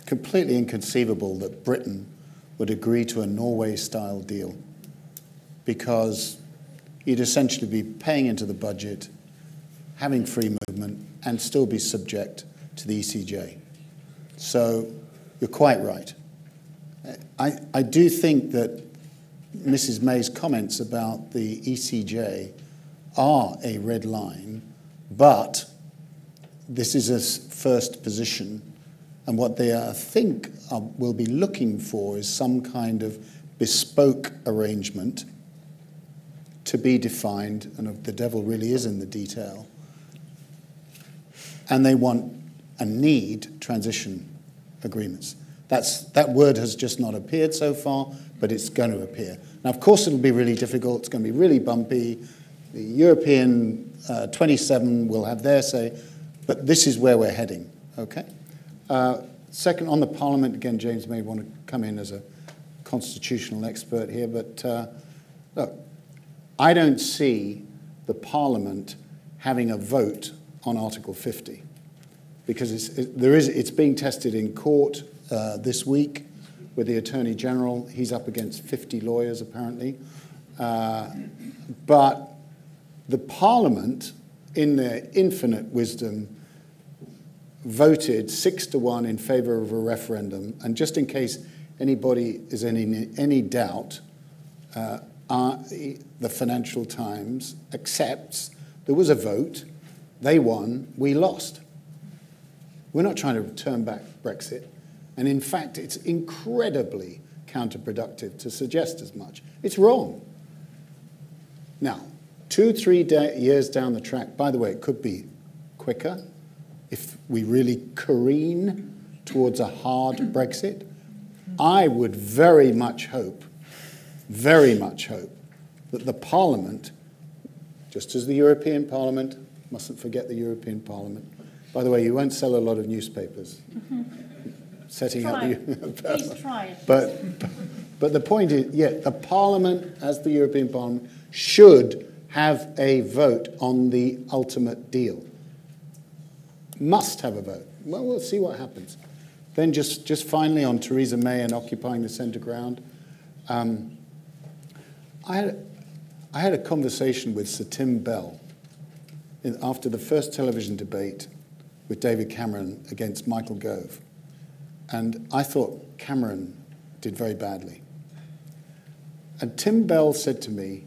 completely inconceivable that Britain would agree to a Norway style deal because you'd essentially be paying into the budget, having free movement, and still be subject to the ECJ. So you're quite right. I, I do think that Mrs. May's comments about the ECJ are a red line, but this is a first position. And what they, I think, are, will be looking for is some kind of bespoke arrangement to be defined, and the devil really is in the detail. And they want and need transition agreements. That's, that word has just not appeared so far, but it's going to appear. Now, of course, it'll be really difficult. It's going to be really bumpy. The European uh, 27 will have their say, but this is where we're heading, okay? Uh, second, on the Parliament, again, James may want to come in as a constitutional expert here, but uh, look, I don't see the Parliament having a vote on Article 50 because it's, it, there is, it's being tested in court uh, this week with the Attorney General. He's up against 50 lawyers, apparently. Uh, but the Parliament, in their infinite wisdom, voted six to one in favor of a referendum. And just in case anybody is in any doubt, uh, the Financial Times accepts there was a vote, they won, we lost. We're not trying to turn back Brexit. And in fact, it's incredibly counterproductive to suggest as much. It's wrong. Now, two, three years down the track, by the way, it could be quicker if we really careen towards a hard Brexit, I would very much hope, very much hope, that the Parliament, just as the European Parliament, mustn't forget the European Parliament. By the way, you won't sell a lot of newspapers. Setting try. up the. Please try. But, but the point is, yeah, the Parliament, as the European Parliament, should have a vote on the ultimate deal must have a vote. Well, we'll see what happens. Then just, just finally on Theresa May and occupying the centre ground. Um, I, had, I had a conversation with Sir Tim Bell in, after the first television debate with David Cameron against Michael Gove. And I thought Cameron did very badly. And Tim Bell said to me,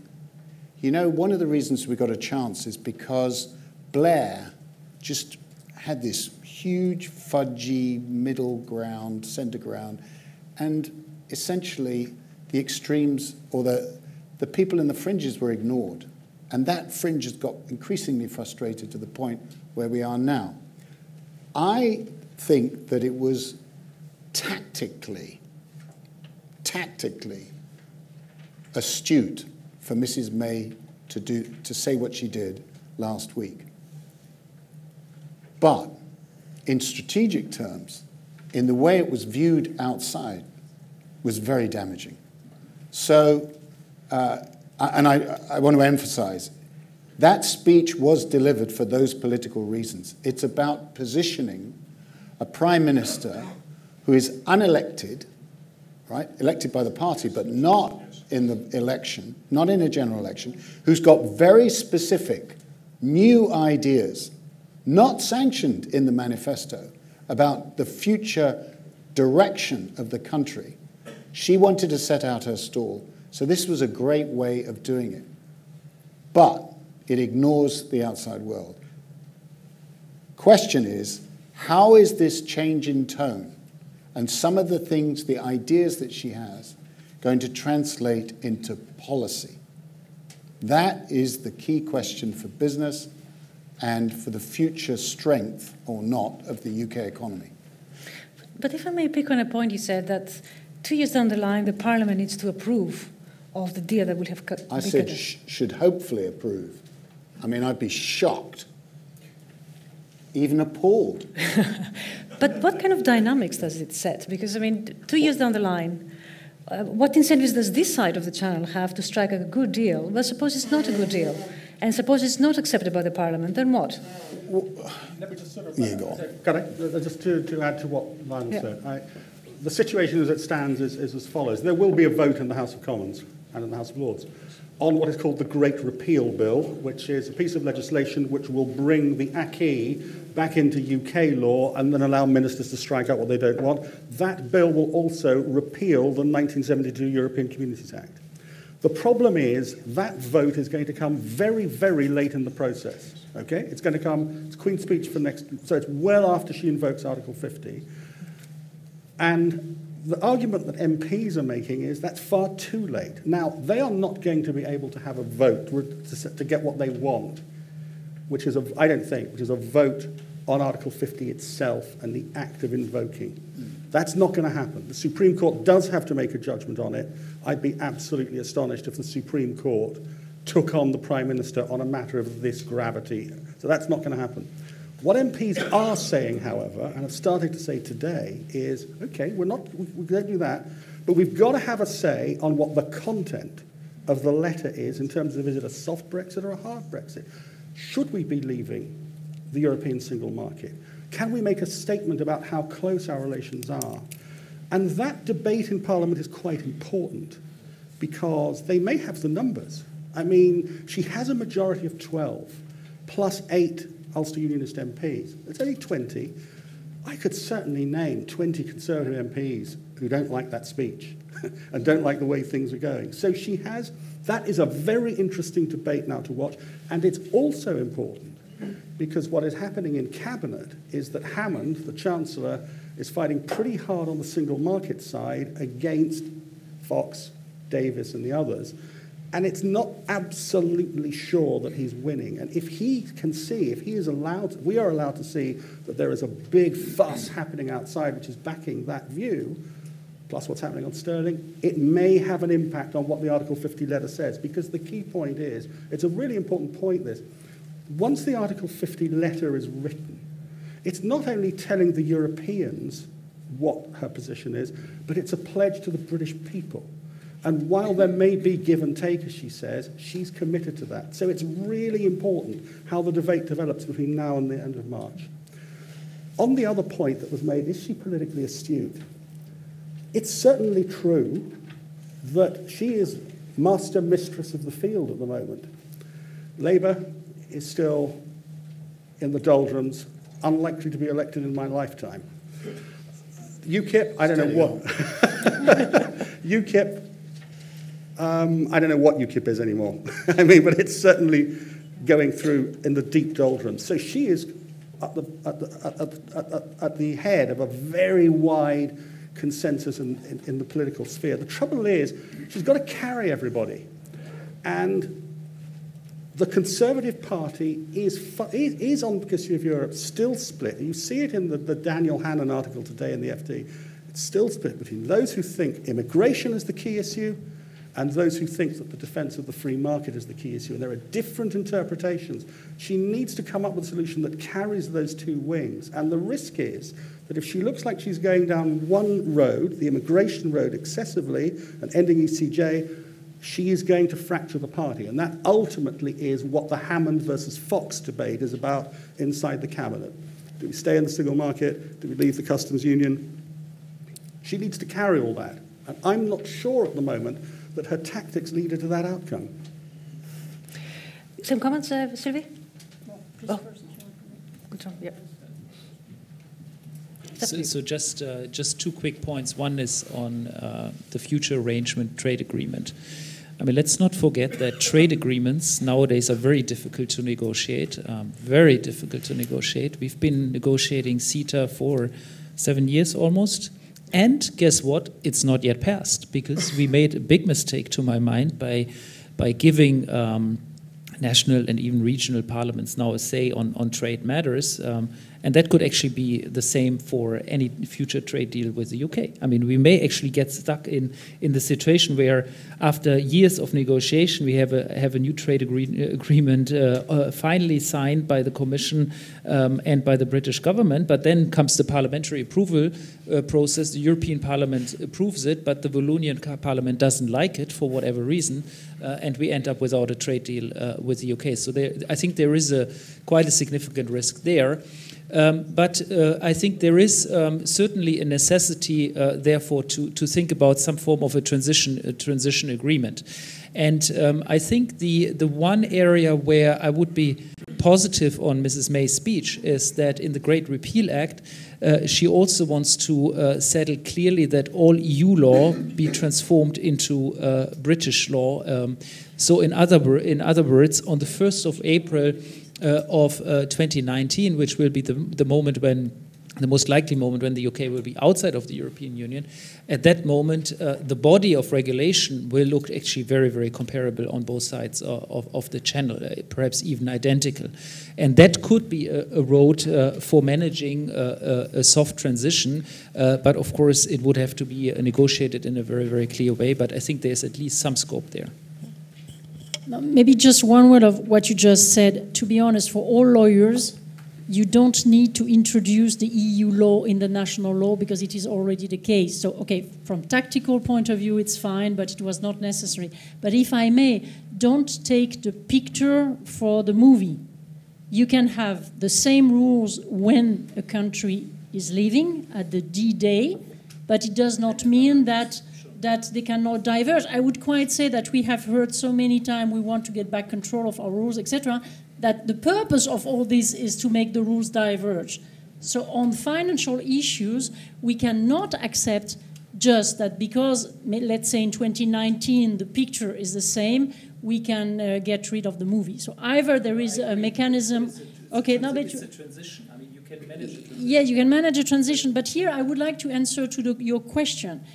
You know, one of the reasons we got a chance is because Blair just had this huge, fudgy middle ground, center ground, and essentially the extremes or the, the people in the fringes were ignored. And that fringe has got increasingly frustrated to the point where we are now. I think that it was tactically, tactically astute for Mrs. May to, do, to say what she did last week. But in strategic terms, in the way it was viewed outside, was very damaging. So, uh, and I, I want to emphasize, that speech was delivered for those political reasons. It's about positioning a prime minister who is unelected, right, elected by the party, but not in the election, not in a general election, who's got very specific new ideas not sanctioned in the manifesto, about the future direction of the country. She wanted to set out her stall. So this was a great way of doing it. But it ignores the outside world. Question is, how is this change in tone and some of the things, the ideas that she has, going to translate into policy? That is the key question for business and for the future strength or not of the UK economy. But if I may pick on a point, you said that two years down the line, the Parliament needs to approve of the deal that will have cut. I said sh- should hopefully approve. I mean, I'd be shocked, even appalled. but what kind of dynamics does it set? Because, I mean, two years down the line, uh, what incentives does this side of the channel have to strike a good deal? Well, suppose it's not a good deal And suppose it's not accepted by the Parliament, then what? Let me just sort of. Yeah, go on. Can I, uh, just to, to add to what Lionel Yeah. said. I, the situation as it stands is, is as follows. There will be a vote in the House of Commons and in the House of Lords on what is called the Great Repeal Bill, which is a piece of legislation which will bring the acquis back into UK law and then allow ministers to strike out what they don't want. That bill will also repeal the 1972 European Communities Act. The problem is that vote is going to come very, very late in the process. Okay, it's going to come. It's Queen's speech for next, so it's well after she invokes Article 50. And the argument that MPs are making is that's far too late. Now they are not going to be able to have a vote to, to get what they want, which is a, I don't think, which is a vote on Article 50 itself and the act of invoking. That's not going to happen. The Supreme Court does have to make a judgment on it. I'd be absolutely astonished if the Supreme Court took on the Prime Minister on a matter of this gravity. So that's not going to happen. What MPs are saying, however, and have started to say today, is okay, we're not, we, we don't do that, but we've got to have a say on what the content of the letter is in terms of is it a soft Brexit or a hard Brexit? Should we be leaving the European single market? Can we make a statement about how close our relations are? And that debate in Parliament is quite important because they may have the numbers. I mean, she has a majority of 12 plus eight Ulster Unionist MPs. It's only 20. I could certainly name 20 Conservative MPs who don't like that speech and don't like the way things are going. So she has, that is a very interesting debate now to watch. And it's also important because what is happening in Cabinet is that Hammond, the Chancellor, is fighting pretty hard on the single market side against Fox, Davis, and the others. And it's not absolutely sure that he's winning. And if he can see, if he is allowed, we are allowed to see that there is a big fuss happening outside which is backing that view, plus what's happening on Sterling, it may have an impact on what the Article 50 letter says. Because the key point is, it's a really important point, this. Once the Article 50 letter is written, it's not only telling the Europeans what her position is, but it's a pledge to the British people. And while there may be give and take, as she says, she's committed to that. So it's really important how the debate develops between now and the end of March. On the other point that was made, is she politically astute? It's certainly true that she is master mistress of the field at the moment. Labour is still in the doldrums, unlikely to be elected in my lifetime. UKIP, I don't know what. UKIP, um, I don't know what UKIP is anymore. I mean, but it's certainly going through in the deep doldrums. So she is at the, at the, at, at, at the head of a very wide consensus in, in, in the political sphere. The trouble is, she's got to carry everybody. And the Conservative Party is, is, on the issue of Europe still split. You see it in the, the Daniel Hannan article today in the FT. It's still split between those who think immigration is the key issue and those who think that the defense of the free market is the key issue. And there are different interpretations. She needs to come up with a solution that carries those two wings. And the risk is that if she looks like she's going down one road, the immigration road, excessively and ending ECJ, she is going to fracture the party. And that ultimately is what the Hammond versus Fox debate is about inside the cabinet. Do we stay in the single market? Do we leave the customs union? She needs to carry all that. And I'm not sure at the moment that her tactics lead her to that outcome. Some comments, uh, Sylvie? Oh. Good one, yep. So, so just uh, just two quick points. One is on uh, the future arrangement trade agreement. I mean, let's not forget that trade agreements nowadays are very difficult to negotiate. Um, very difficult to negotiate. We've been negotiating CETA for seven years almost. And guess what? It's not yet passed because we made a big mistake, to my mind, by by giving um, national and even regional parliaments now a say on, on trade matters. Um, and that could actually be the same for any future trade deal with the UK. I mean, we may actually get stuck in, in the situation where, after years of negotiation, we have a, have a new trade agree agreement uh, uh, finally signed by the Commission um, and by the British government. But then comes the parliamentary approval uh, process. The European Parliament approves it, but the Walloonian Parliament doesn't like it for whatever reason. uh, and we end up without a trade deal uh, with the UK. So there, I think there is a quite a significant risk there. Um, but uh, I think there is um, certainly a necessity, uh, therefore, to, to think about some form of a transition a transition agreement. And um, I think the the one area where I would be positive on Mrs. May's speech is that in the Great Repeal Act, uh, she also wants to uh, settle clearly that all EU law be transformed into uh, British law. Um, so, in other in other words, on the first of April of uh, 2019, which will be the, the moment when the most likely moment when the UK will be outside of the European Union. At that moment, uh, the body of regulation will look actually very, very comparable on both sides of, of, of the channel, uh, perhaps even identical. And that could be a, a road uh, for managing uh, a, a, soft transition, uh, but of course, it would have to be negotiated in a very, very clear way. But I think there's at least some scope there. Maybe just one word of what you just said. To be honest, for all lawyers, you don't need to introduce the EU law in the national law because it is already the case. So, okay, from tactical point of view, it's fine, but it was not necessary. But if I may, don't take the picture for the movie. You can have the same rules when a country is leaving at the D day, but it does not mean that that they cannot diverge. I would quite say that we have heard so many times we want to get back control of our rules, etc that the purpose of all this is to make the rules diverge. So, on financial issues, we cannot accept just that because, let's say in 2019, the picture is the same, we can uh, get rid of the movie. So, either there is a mechanism. Okay, now but it's a transition. I mean, you can manage it. Yeah, you can manage a transition. But here, I would like to answer to the, your question.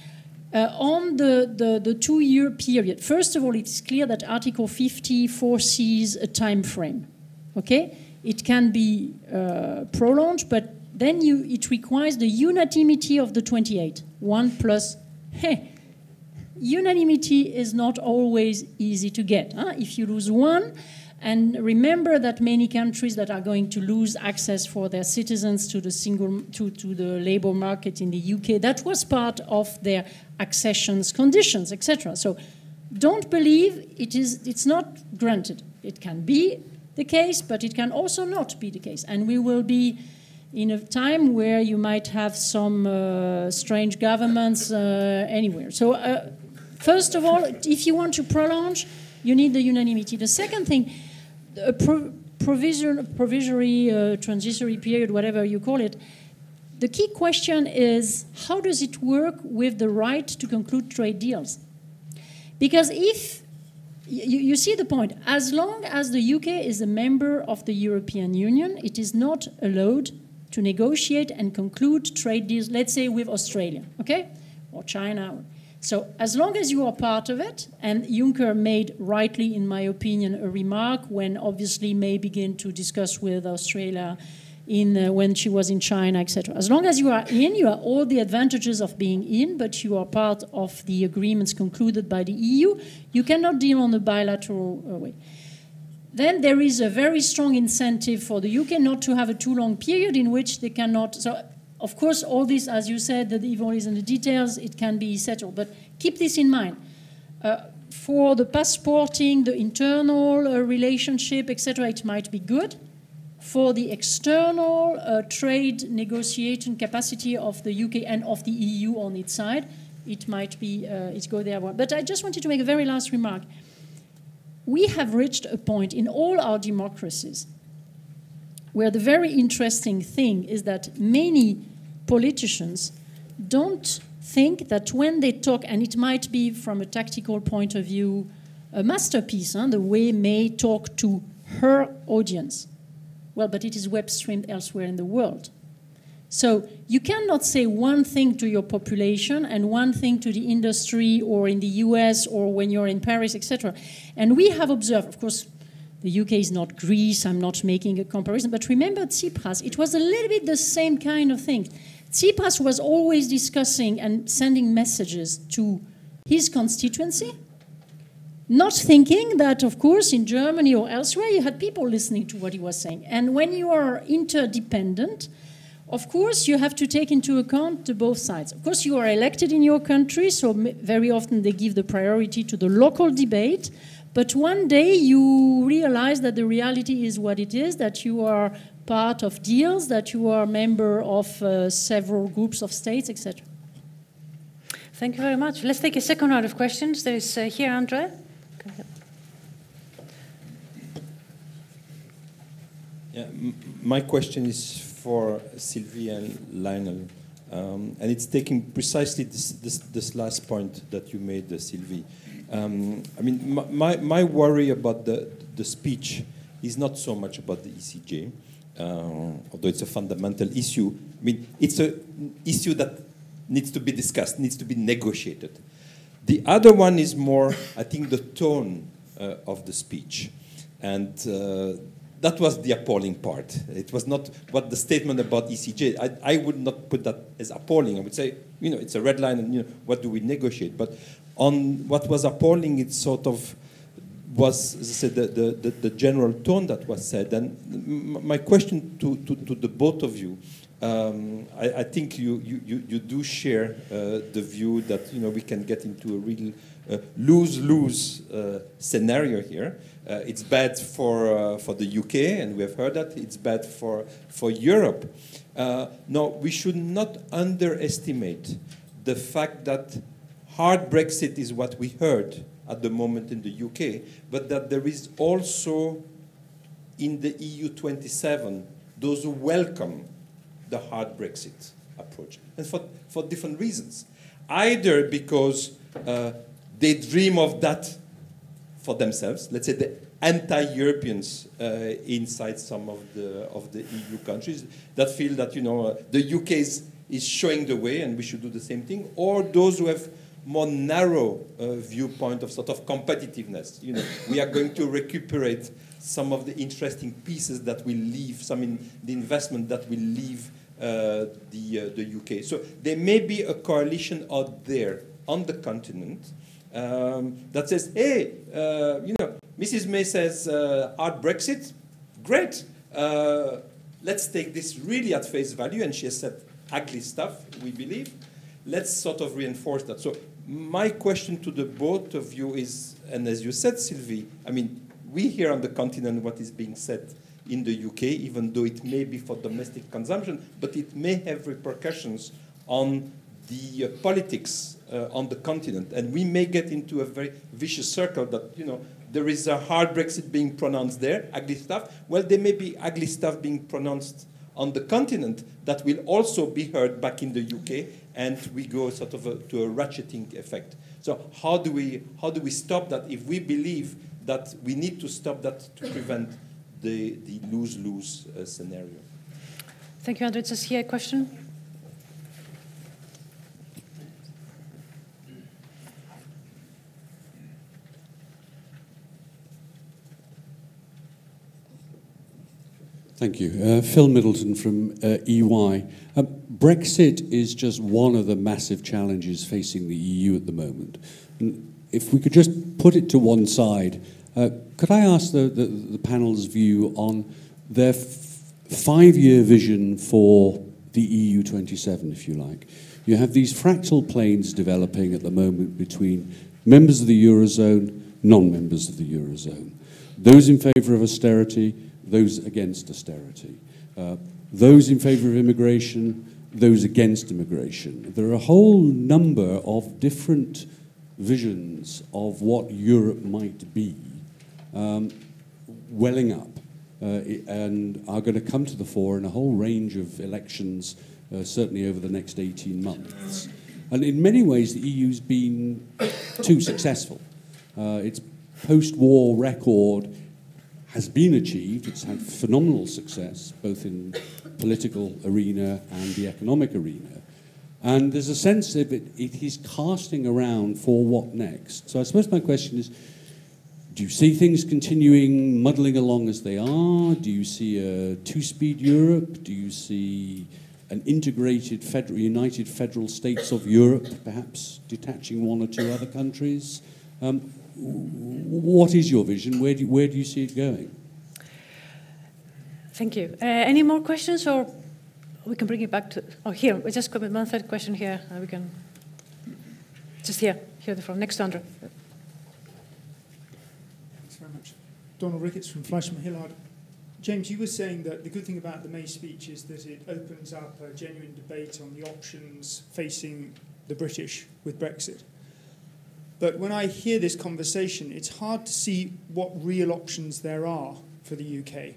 Uh, on the, the, the two year period, first of all, it's clear that Article 50 foresees a time frame. Okay, it can be uh, prolonged, but then you, it requires the unanimity of the 28. One plus, hey, unanimity is not always easy to get. Huh? If you lose one, and remember that many countries that are going to lose access for their citizens to the single to, to the labor market in the UK, that was part of their accessions conditions, etc. So don't believe it is it's not granted. It can be the case, but it can also not be the case. And we will be in a time where you might have some uh, strange governments uh, anywhere. So, uh, first of all, if you want to prolong, you need the unanimity. The second thing, a pro- provision, provisory, uh, transitory period, whatever you call it, the key question is how does it work with the right to conclude trade deals? Because if you, you, see the point. As long as the UK is a member of the European Union, it is not allowed to negotiate and conclude trade deals, let's say with Australia, okay? Or China. So, as long as you are part of it, and Juncker made rightly, in my opinion, a remark when obviously May begin to discuss with Australia in uh, when she was in China, etc. As long as you are in, you have all the advantages of being in, but you are part of the agreements concluded by the EU. You cannot deal on a bilateral uh, way. Then there is a very strong incentive for the UK not to have a too long period in which they cannot. So, of course, all this, as you said, the evil is in the details. It can be settled, but keep this in mind. Uh, for the passporting, the internal uh, relationship, etc., it might be good for the external uh, trade negotiation capacity of the UK and of the EU on its side, it might be uh, it's go there. But I just wanted to make a very last remark. We have reached a point in all our democracies where the very interesting thing is that many politicians don't think that when they talk, and it might be from a tactical point of view, a masterpiece, huh, the way May talk to her audience well, but it is web streamed elsewhere in the world. So you cannot say one thing to your population and one thing to the industry or in the US or when you're in Paris, etc. And we have observed, of course, the UK is not Greece, I'm not making a comparison, but remember Tsipras, it was a little bit the same kind of thing. Tsipras was always discussing and sending messages to his constituency not thinking that, of course, in Germany or elsewhere, you had people listening to what he was saying. And when you are interdependent, of course, you have to take into account the both sides. Of course, you are elected in your country, so very often they give the priority to the local debate. But one day you realize that the reality is what it is, that you are part of deals, that you are a member of uh, several groups of states, etc. Thank you very much. Let's take a second round of questions. There is uh, here, Andre. Go ahead. Yeah, my question is for Sylvie and Lionel, um, and it's taking precisely this, this, this last point that you made, uh, Sylvie. Um, I mean, my, my, worry about the, the speech is not so much about the ECJ, uh, although it's a fundamental issue. I mean, it's an issue that needs to be discussed, needs to be negotiated. The other one is more, I think, the tone uh, of the speech. And uh, that was the appalling part. It was not what the statement about ECJ. I, I would not put that as appalling. I would say, you know, it's a red line, and you know, what do we negotiate? But on what was appalling, it sort of was, as I said, the, the, the, the general tone that was said. And my question to, to, to the both of you, um, I, I think you, you, you, do share uh, the view that you know we can get into a real lose-lose uh, scenario here. Uh, it's bad for, uh, for the UK, and we have heard that. It's bad for, for Europe. Uh, no, we should not underestimate the fact that hard Brexit is what we heard at the moment in the UK, but that there is also in the EU 27 those who welcome the hard Brexit approach, and for, for different reasons. Either because uh, they dream of that for themselves, let's say the anti-Europeans uh, inside some of the, of the EU countries that feel that you know, uh, the UK is, is showing the way and we should do the same thing, or those who have more narrow uh, viewpoint of sort of competitiveness. You know, we are going to recuperate some of the interesting pieces that will leave, some in the investment that will leave uh, the, uh, the UK. So there may be a coalition out there on the continent um, that says, hey, uh, you know, Mrs. May says uh, hard Brexit, great. Uh, let's take this really at face value, and she has said ugly stuff, we believe. Let's sort of reinforce that. So my question to the both of you is, and as you said, Sylvie, I mean, we hear on the continent what is being said in the UK, even though it may be for domestic consumption, but it may have repercussions on the uh, politics uh, on the continent. And we may get into a very vicious circle that, you know, there is a hard Brexit being pronounced there, ugly stuff. Well, there may be ugly stuff being pronounced on the continent that will also be heard back in the UK, and we go sort of a, to a ratcheting effect. So how do we how do we stop that if we believe that we need to stop that to prevent the, the lose-lose uh, scenario? Thank you, Andrew. Just here a question. Thank you. Uh, Phil Middleton from uh, EY. Um, Brexit is just one of the massive challenges facing the EU at the moment. And if we could just put it to one side, uh, could I ask the, the, the panel's view on their f- five year vision for the EU 27, if you like? You have these fractal planes developing at the moment between members of the Eurozone, non members of the Eurozone. Those in favour of austerity, those against austerity. Uh, those in favour of immigration, those against immigration. There are a whole number of different visions of what Europe might be um, welling up uh, and are going to come to the fore in a whole range of elections, uh, certainly over the next 18 months. And in many ways, the EU's been too successful. Uh, its post war record has been achieved. It's had phenomenal success, both in political arena and the economic arena. And there's a sense of it, it is casting around for what next. So I suppose my question is, do you see things continuing muddling along as they are? Do you see a two-speed Europe? Do you see an integrated federal, united federal states of Europe, perhaps detaching one or two other countries? Um, what is your vision? Where do you, where do you see it going? Thank you. Uh, any more questions, or we can bring it back to? Oh, here. We just got one third question here. Uh, we can just here, here the front, next to Andrew. Thanks very much. Donald Ricketts from Fleishman Hillard. James, you were saying that the good thing about the May speech is that it opens up a genuine debate on the options facing the British with Brexit. But when I hear this conversation, it's hard to see what real options there are for the UK.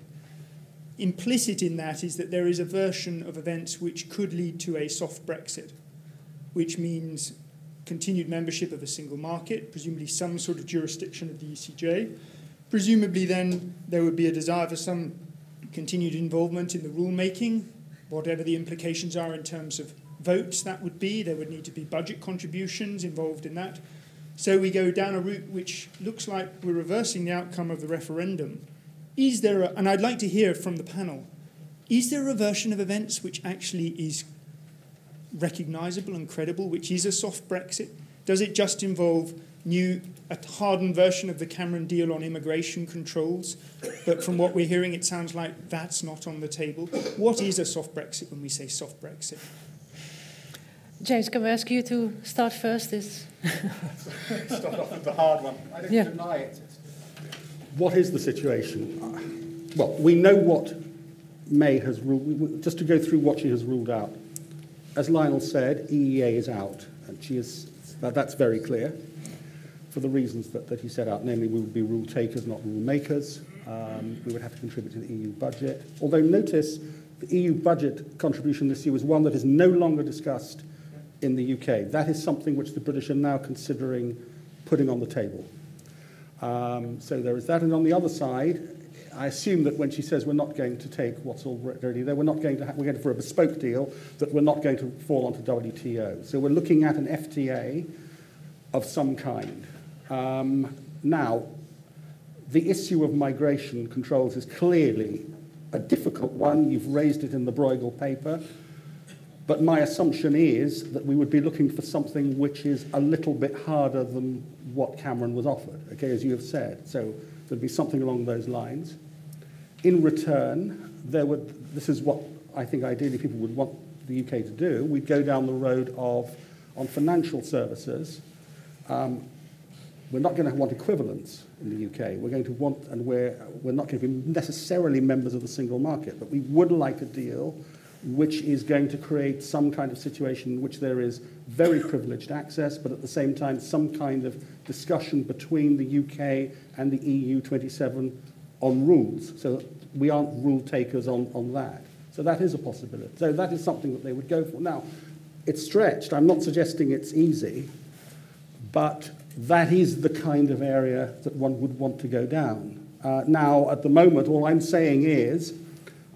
Implicit in that is that there is a version of events which could lead to a soft Brexit, which means continued membership of a single market, presumably some sort of jurisdiction of the ECJ. Presumably, then there would be a desire for some continued involvement in the rulemaking, whatever the implications are in terms of votes that would be. There would need to be budget contributions involved in that. So we go down a route which looks like we're reversing the outcome of the referendum. Is there, a, and I'd like to hear from the panel, is there a version of events which actually is recognisable and credible, which is a soft Brexit? Does it just involve new, a hardened version of the Cameron deal on immigration controls? But from what we're hearing, it sounds like that's not on the table. What is a soft Brexit when we say soft Brexit? James, can I ask you to start first? This start off with the hard one. I don't yeah. deny it. What is the situation? Well, we know what May has ruled. Just to go through what she has ruled out. As Lionel said, EEA is out, and she is. That's very clear for the reasons that, that he set out, namely we would be rule takers, not rule makers. Um, we would have to contribute to the EU budget. Although notice the EU budget contribution this year was one that is no longer discussed in the UK. That is something which the British are now considering putting on the table. Um, so there is that. And on the other side, I assume that when she says we're not going to take what's already there, we're not going to ha- we're going for a bespoke deal that we're not going to fall onto WTO. So we're looking at an FTA of some kind. Um, now, the issue of migration controls is clearly a difficult one. You've raised it in the Bruegel paper. But my assumption is that we would be looking for something which is a little bit harder than what Cameron was offered, okay, as you have said. So there'd be something along those lines. In return, there would, this is what I think ideally people would want the UK to do. We'd go down the road of, on financial services, um, we're not going to want equivalence in the UK. We're going to want, and we're, we're not going to be necessarily members of the single market, but we would like a deal which is going to create some kind of situation in which there is very privileged access, but at the same time, some kind of discussion between the UK and the EU 27 on rules. So we aren't rule takers on, on that. So that is a possibility. So that is something that they would go for. Now, it's stretched. I'm not suggesting it's easy, but that is the kind of area that one would want to go down. Uh, now, at the moment, all I'm saying is,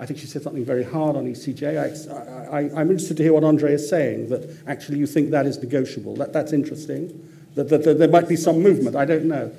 I think she said something very hard on ECJ. I, am interested to hear what Andre is saying, that actually you think that is negotiable. That, that's interesting. That, that, that there might be some movement, I don't know.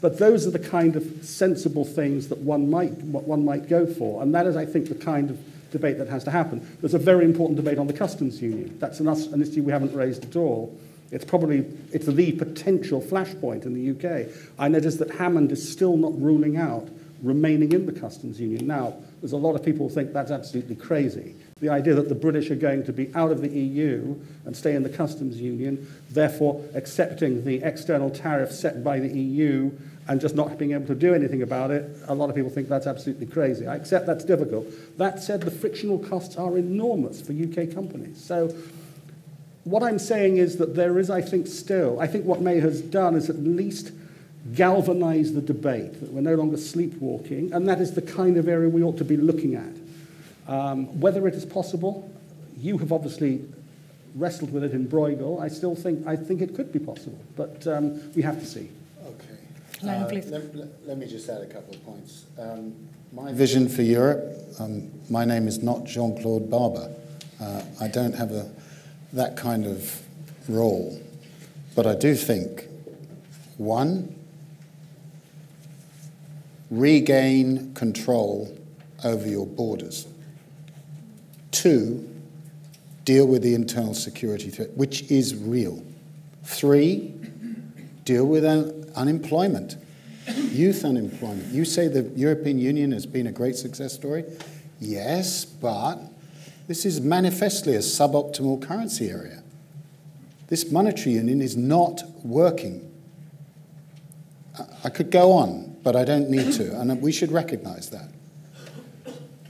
But those are the kind of sensible things that one might, one might go for. And that is, I think, the kind of debate that has to happen. There's a very important debate on the customs union. That's an, an issue we haven't raised at all. It's probably it's the potential flashpoint in the UK. I notice that Hammond is still not ruling out remaining in the customs union. Now, there's a lot of people who think that's absolutely crazy. The idea that the British are going to be out of the EU and stay in the customs union, therefore accepting the external tariff set by the EU and just not being able to do anything about it, a lot of people think that's absolutely crazy. I accept that's difficult. That said, the frictional costs are enormous for UK companies. So what I'm saying is that there is, I think, still, I think what May has done is at least galvanize the debate, that we're no longer sleepwalking, and that is the kind of area we ought to be looking at. Um, whether it is possible, you have obviously wrestled with it in Bruegel. I still think, I think it could be possible, but um, we have to see. Okay. Uh, let, let, me just add a couple of points. Um, my vision for Europe, um, my name is not Jean-Claude Barber. Uh, I don't have a that kind of role. But I do think, one, regain control over your borders. Two, deal with the internal security threat, which is real. Three, deal with un- unemployment, youth unemployment. You say the European Union has been a great success story? Yes, but this is manifestly a suboptimal currency area. This monetary union is not working. I could go on. But I don't need to, and we should recognise that.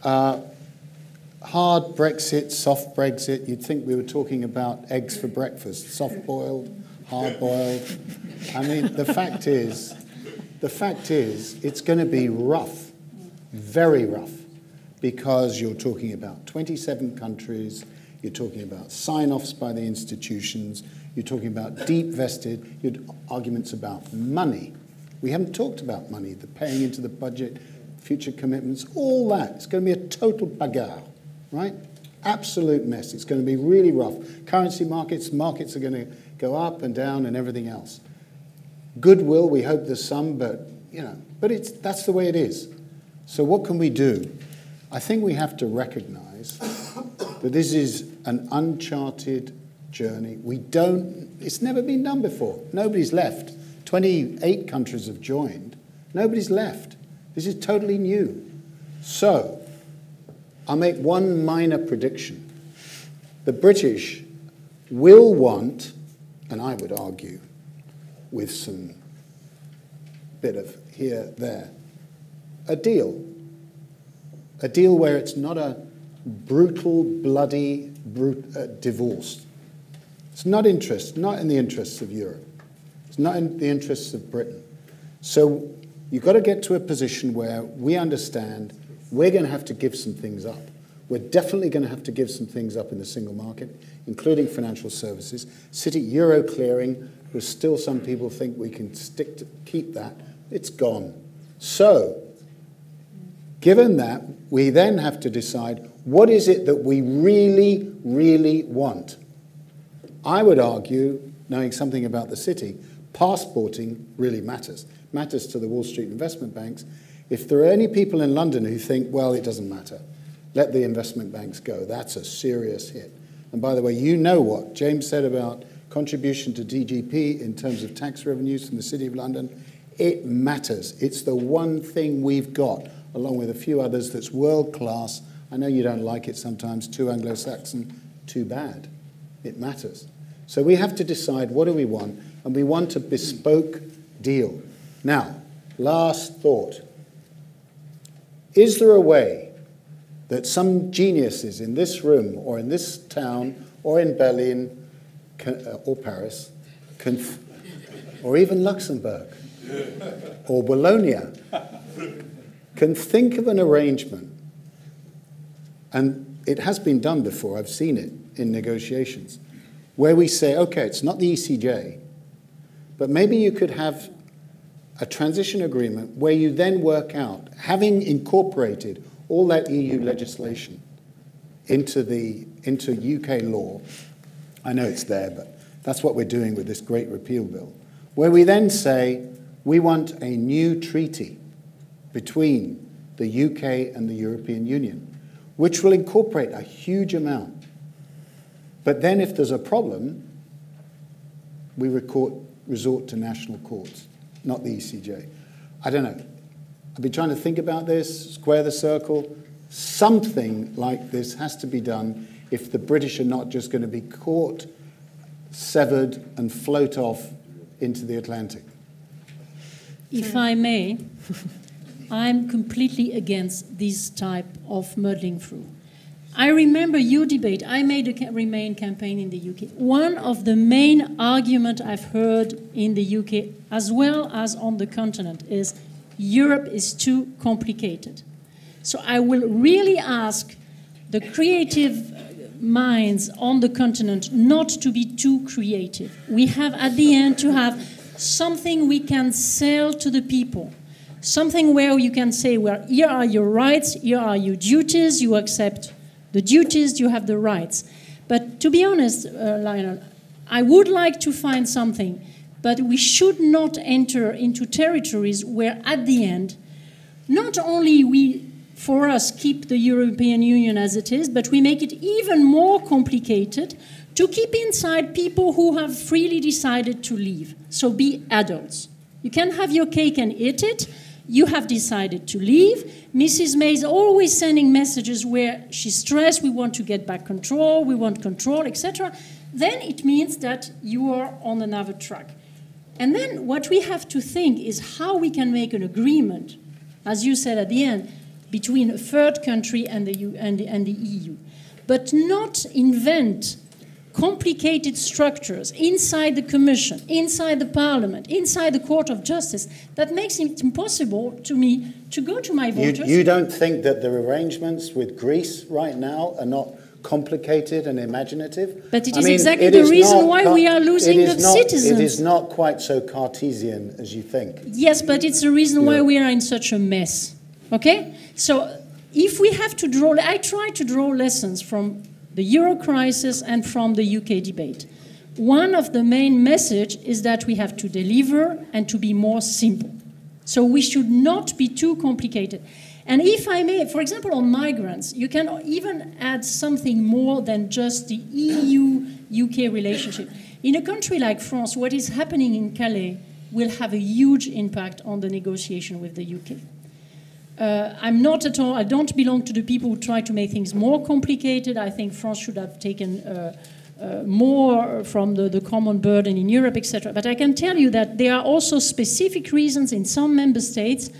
Uh, hard Brexit, soft Brexit, you'd think we were talking about eggs for breakfast, soft boiled, hard boiled. I mean, the fact is, the fact is, it's going to be rough, very rough, because you're talking about 27 countries, you're talking about sign offs by the institutions, you're talking about deep vested arguments about money. We haven't talked about money, the paying into the budget, future commitments, all that. It's going to be a total bagarre, right? Absolute mess. It's going to be really rough. Currency markets, markets are going to go up and down and everything else. Goodwill, we hope there's some, but you know, but it's that's the way it is. So what can we do? I think we have to recognize that this is an uncharted journey. We don't it's never been done before. Nobody's left. 28 countries have joined. Nobody's left. This is totally new. So, I'll make one minor prediction. The British will want, and I would argue, with some bit of here, there, a deal. A deal where it's not a brutal, bloody brut, uh, divorce. It's not interest, not in the interests of Europe. It's not in the interests of Britain. So you've got to get to a position where we understand we're going to have to give some things up. We're definitely going to have to give some things up in the single market, including financial services. City euro clearing, there's still some people think we can stick to keep that. It's gone. So, given that, we then have to decide what is it that we really, really want. I would argue, knowing something about the city, passporting really matters. Matters to the Wall Street investment banks. If there are any people in London who think, well, it doesn't matter, let the investment banks go, that's a serious hit. And by the way, you know what James said about contribution to DGP in terms of tax revenues from the City of London, it matters. It's the one thing we've got, along with a few others, that's world class. I know you don't like it sometimes, too Anglo Saxon, too bad. It matters. So we have to decide what do we want, and we want a bespoke deal. Now, last thought. Is there a way that some geniuses in this room or in this town or in Berlin can, uh, or Paris, can, or even Luxembourg, or Bologna, can think of an arrangement, and it has been done before, I've seen it in negotiations, where we say, okay, it's not the ECJ, but maybe you could have a transition agreement where you then work out, having incorporated all that EU legislation into, the, into UK law, I know it's there, but that's what we're doing with this great repeal bill, where we then say we want a new treaty between the UK and the European Union, which will incorporate a huge amount. But then, if there's a problem, we record, resort to national courts, not the ECJ. I don't know. I've been trying to think about this, square the circle. Something like this has to be done if the British are not just going to be caught, severed, and float off into the Atlantic. If I may, I'm completely against this type of muddling through. I remember your debate. I made a Remain campaign in the UK. One of the main arguments I've heard in the UK, as well as on the continent, is Europe is too complicated. So I will really ask the creative minds on the continent not to be too creative. We have at the end to have something we can sell to the people. Something where you can say, well, here are your rights, here are your duties, you accept the duties, you have the rights. But to be honest, uh, Lionel, I would like to find something, but we should not enter into territories where at the end, not only we for us keep the European Union as it is, but we make it even more complicated to keep inside people who have freely decided to leave. So be adults. You can have your cake and eat it. You have decided to leave. Mrs. May is always sending messages where she's stressed, we want to get back control, we want control, etc. Then it means that you are on another track. And then what we have to think is how we can make an agreement, as you said at the end, between a third country and the, U- and the, and the EU, but not invent complicated structures inside the Commission, inside the Parliament, inside the Court of Justice that makes it impossible to me to go to my voters. you don't think that the arrangements with Greece right now are not complicated and imaginative? But it I mean, exactly it the is reason why we are losing is the not- citizens. It is not quite so Cartesian as you think. Yes, but it's the reason why Yeah. we are in such a mess. Okay? So if we have to draw, I try to draw lessons from the euro crisis and from the UK debate. One of the main message is that we have to deliver and to be more simple. So we should not be too complicated. And if I may, for example, on migrants, you can even add something more than just the EU UK relationship. In a country like France, what is happening in Calais will have a huge impact on the negotiation with the UK. Uh, I'm not at all, I don't belong to the people who try to make things more complicated. I think France should have taken uh, uh, more from the, the common burden in Europe, etc. But I can tell you that there are also specific reasons in some member states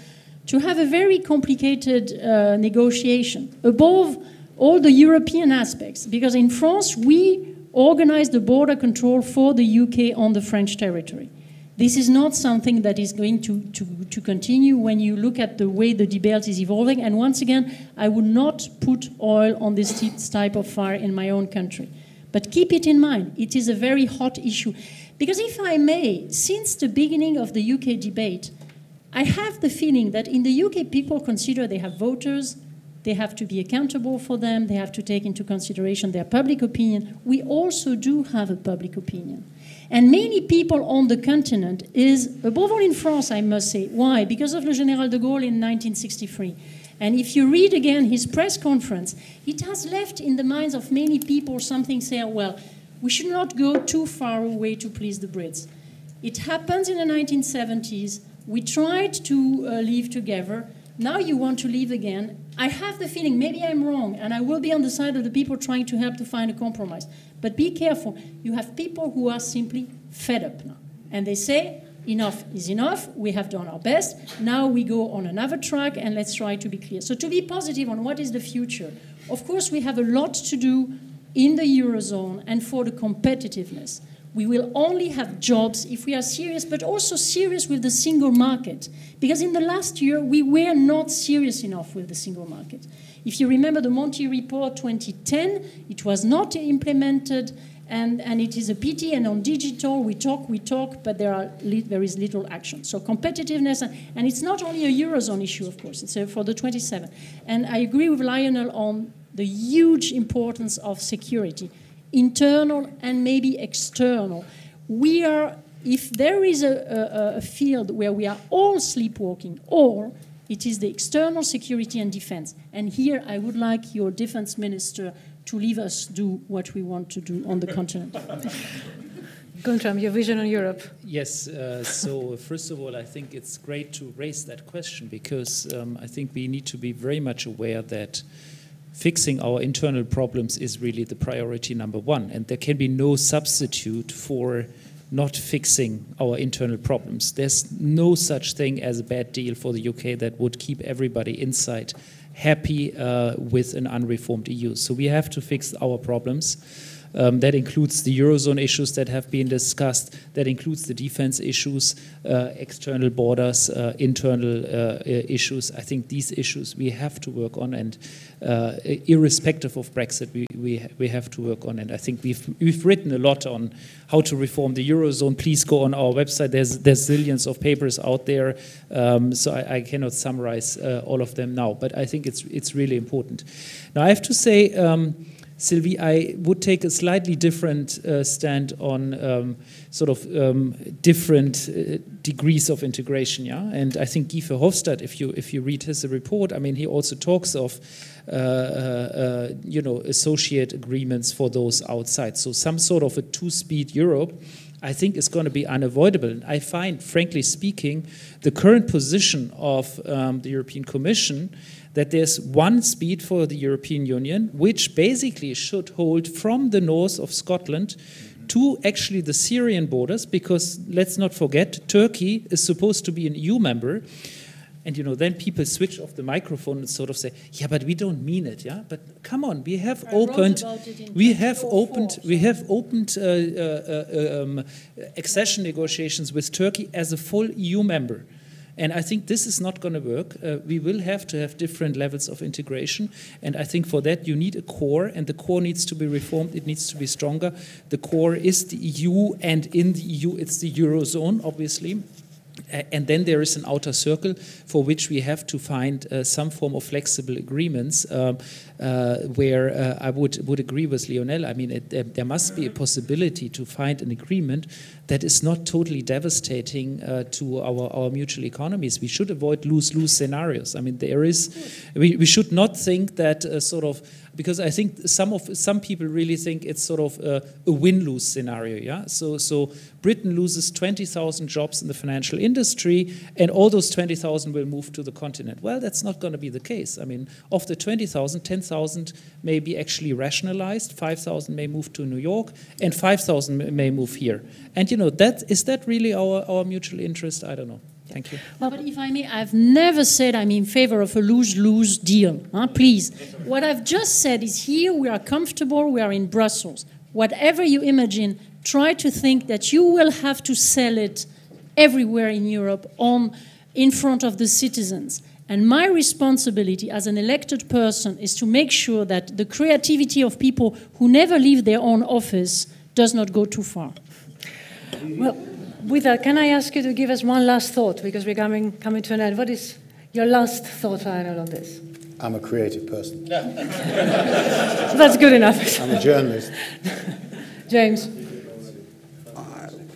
to have a very complicated uh, negotiation above all the European aspects. Because in France, we organize the border control for the UK on the French territory. This is not something that is going to, to, to continue when you look at the way the debate is evolving. And once again, I would not put oil on this type of fire in my own country. But keep it in mind, it is a very hot issue. Because if I may, since the beginning of the UK debate, I have the feeling that in the UK, people consider they have voters, they have to be accountable for them, they have to take into consideration their public opinion. We also do have a public opinion. And many people on the continent is, above all in France, I must say. Why? Because of Le General de Gaulle in 1963. And if you read again his press conference, it has left in the minds of many people something saying, well, we should not go too far away to please the Brits. It happens in the 1970s. We tried to uh, live together. Now you want to leave again. I have the feeling, maybe I'm wrong, and I will be on the side of the people trying to help to find a compromise. But be careful. You have people who are simply fed up now. And they say, enough is enough. We have done our best. Now we go on another track and let's try to be clear. So, to be positive on what is the future, of course, we have a lot to do in the Eurozone and for the competitiveness. We will only have jobs if we are serious, but also serious with the single market. Because in the last year, we were not serious enough with the single market. If you remember the Monti report 2010, it was not implemented, and, and it is a pity. And on digital, we talk, we talk, but there, are there is little action. So competitiveness, and, and it's not only a Eurozone issue, of course, it's uh, for the 27. And I agree with Lionel on the huge importance of security internal and maybe external. We are, if there is a, a, a, field where we are all sleepwalking, or it is the external security and defense. And here I would like your defense minister to leave us do what we want to do on the continent. Guntram, your vision on Europe. Yes, uh, so first of all, I think it's great to raise that question because um, I think we need to be very much aware that fixing our internal problems is really the priority number one. And there can be no substitute for not fixing our internal problems. There's no such thing as a bad deal for the UK that would keep everybody inside happy uh, with an unreformed EU. So we have to fix our problems. Um, that includes the Eurozone issues that have been discussed, that includes the defense issues, uh, external borders, uh, internal uh, issues. I think these issues we have to work on, and uh, irrespective of Brexit, we, we, we have to work on. And I think we've, we've written a lot on how to reform the Eurozone. Please go on our website, there's, there's zillions of papers out there, um, so I, I, cannot summarize uh, all of them now, but I think it's, it's really important. Now, I have to say, um, Sylvie, I would take a slightly different uh, stand on um, sort of um, different uh, degrees of integration. Yeah, and I think Guy Verhofstadt, if you if you read his report, I mean, he also talks of uh, uh you know associate agreements for those outside. So some sort of a two-speed Europe. I think is going to be unavoidable. I find, frankly speaking, the current position of um, the European Commission that there's one speed for the European Union, which basically should hold from the north of Scotland to actually the Syrian borders, because let's not forget, Turkey is supposed to be an EU member. And you know, then people switch off the microphone and sort of say, "Yeah, but we don't mean it." Yeah, but come on, we have I opened, about it in we have opened, we have opened uh, uh, uh, um, accession negotiations with Turkey as a full EU member. And I think this is not going to work. Uh, we will have to have different levels of integration. And I think for that, you need a core, and the core needs to be reformed. It needs to be stronger. The core is the EU, and in the EU, it's the Eurozone, obviously. And then there is an outer circle for which we have to find uh, some form of flexible agreements um, uh, where uh, I would, would agree with Lionel. I mean, it, there, there must be a possibility to find an agreement that is not totally devastating uh, to our, our mutual economies. We should avoid lose lose scenarios. I mean, there is, we, we should not think that uh, sort of because I think some of some people really think it's sort of a, a win-lose scenario. Yeah. So so Britain loses 20,000 jobs in the financial industry, and all those 20,000 will move to the continent. Well, that's not going to be the case. I mean, of the 20,000, 10,000 may be actually rationalized, 5,000 may move to New York, and 5,000 may- may move here. And you know that is that really our our mutual interest? I don't know. Thank you. Well, but if I may, I've never said I'm in favor of a lose lose deal. Huh? Please. What I've just said is here we are comfortable, we are in Brussels. Whatever you imagine, try to think that you will have to sell it everywhere in Europe on, in front of the citizens. And my responsibility as an elected person is to make sure that the creativity of people who never leave their own office does not go too far. Well, with that, can I ask you to give us one last thought because we're coming, coming to an end? What is your last thought, Lionel, on this? I'm a creative person. That's good enough. I'm a journalist. James.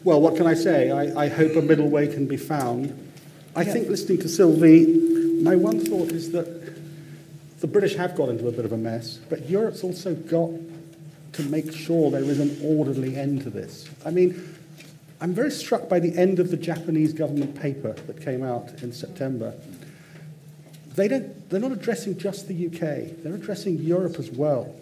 Well, what can I say? I, I hope a middle way can be found. I think listening to Sylvie, my one thought is that the British have got into a bit of a mess, but Europe's also got to make sure there is an orderly end to this. I mean, I'm very struck by the end of the Japanese government paper that came out in September. They don't, they're not addressing just the UK, they're addressing Europe as well.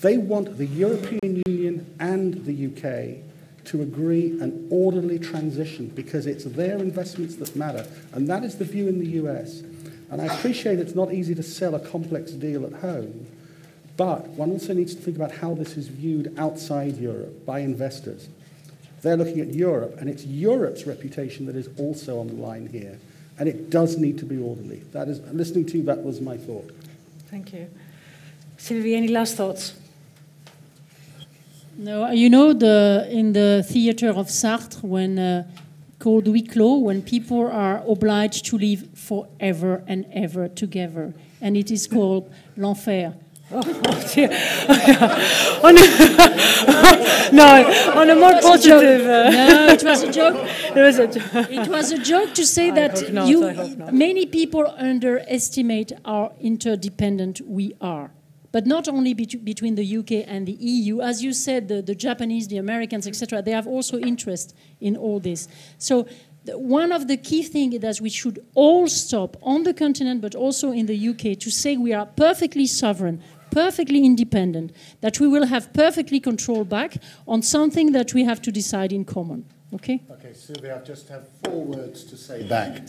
They want the European Union and the UK to agree an orderly transition because it's their investments that matter. And that is the view in the US. And I appreciate it's not easy to sell a complex deal at home, but one also needs to think about how this is viewed outside Europe by investors. They're looking at Europe, and it's Europe's reputation that is also on the line here. And it does need to be orderly. That is, listening to you, that was my thought. Thank you. Sylvie, any last thoughts? No, you know the in the theater of Sartre when uh, called huis clos, when people are obliged to live forever and ever together, and it is called l'enfer. Oh, oh dear. on a, no, on a more It a positive. uh, No, it was a joke. It was a joke. It was a joke to say I that not, you, I hope not. many people underestimate how interdependent we are. But not only bet- between the UK and the EU, as you said, the, the Japanese, the Americans, etc., they have also interest in all this. So the, one of the key things is that we should all stop on the continent, but also in the UK, to say we are perfectly sovereign, perfectly independent, that we will have perfectly control back on something that we have to decide in common. Okay? Okay, Sylvie, I just have four words to say back.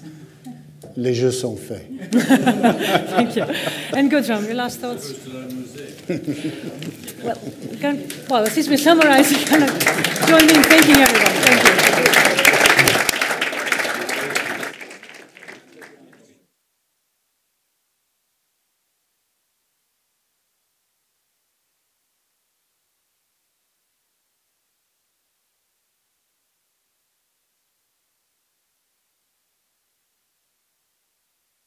Les jeux sont faits. Thank you. And Guntram, your last thoughts? well, can, well, since we summarized, you kind of join me in thanking everybody.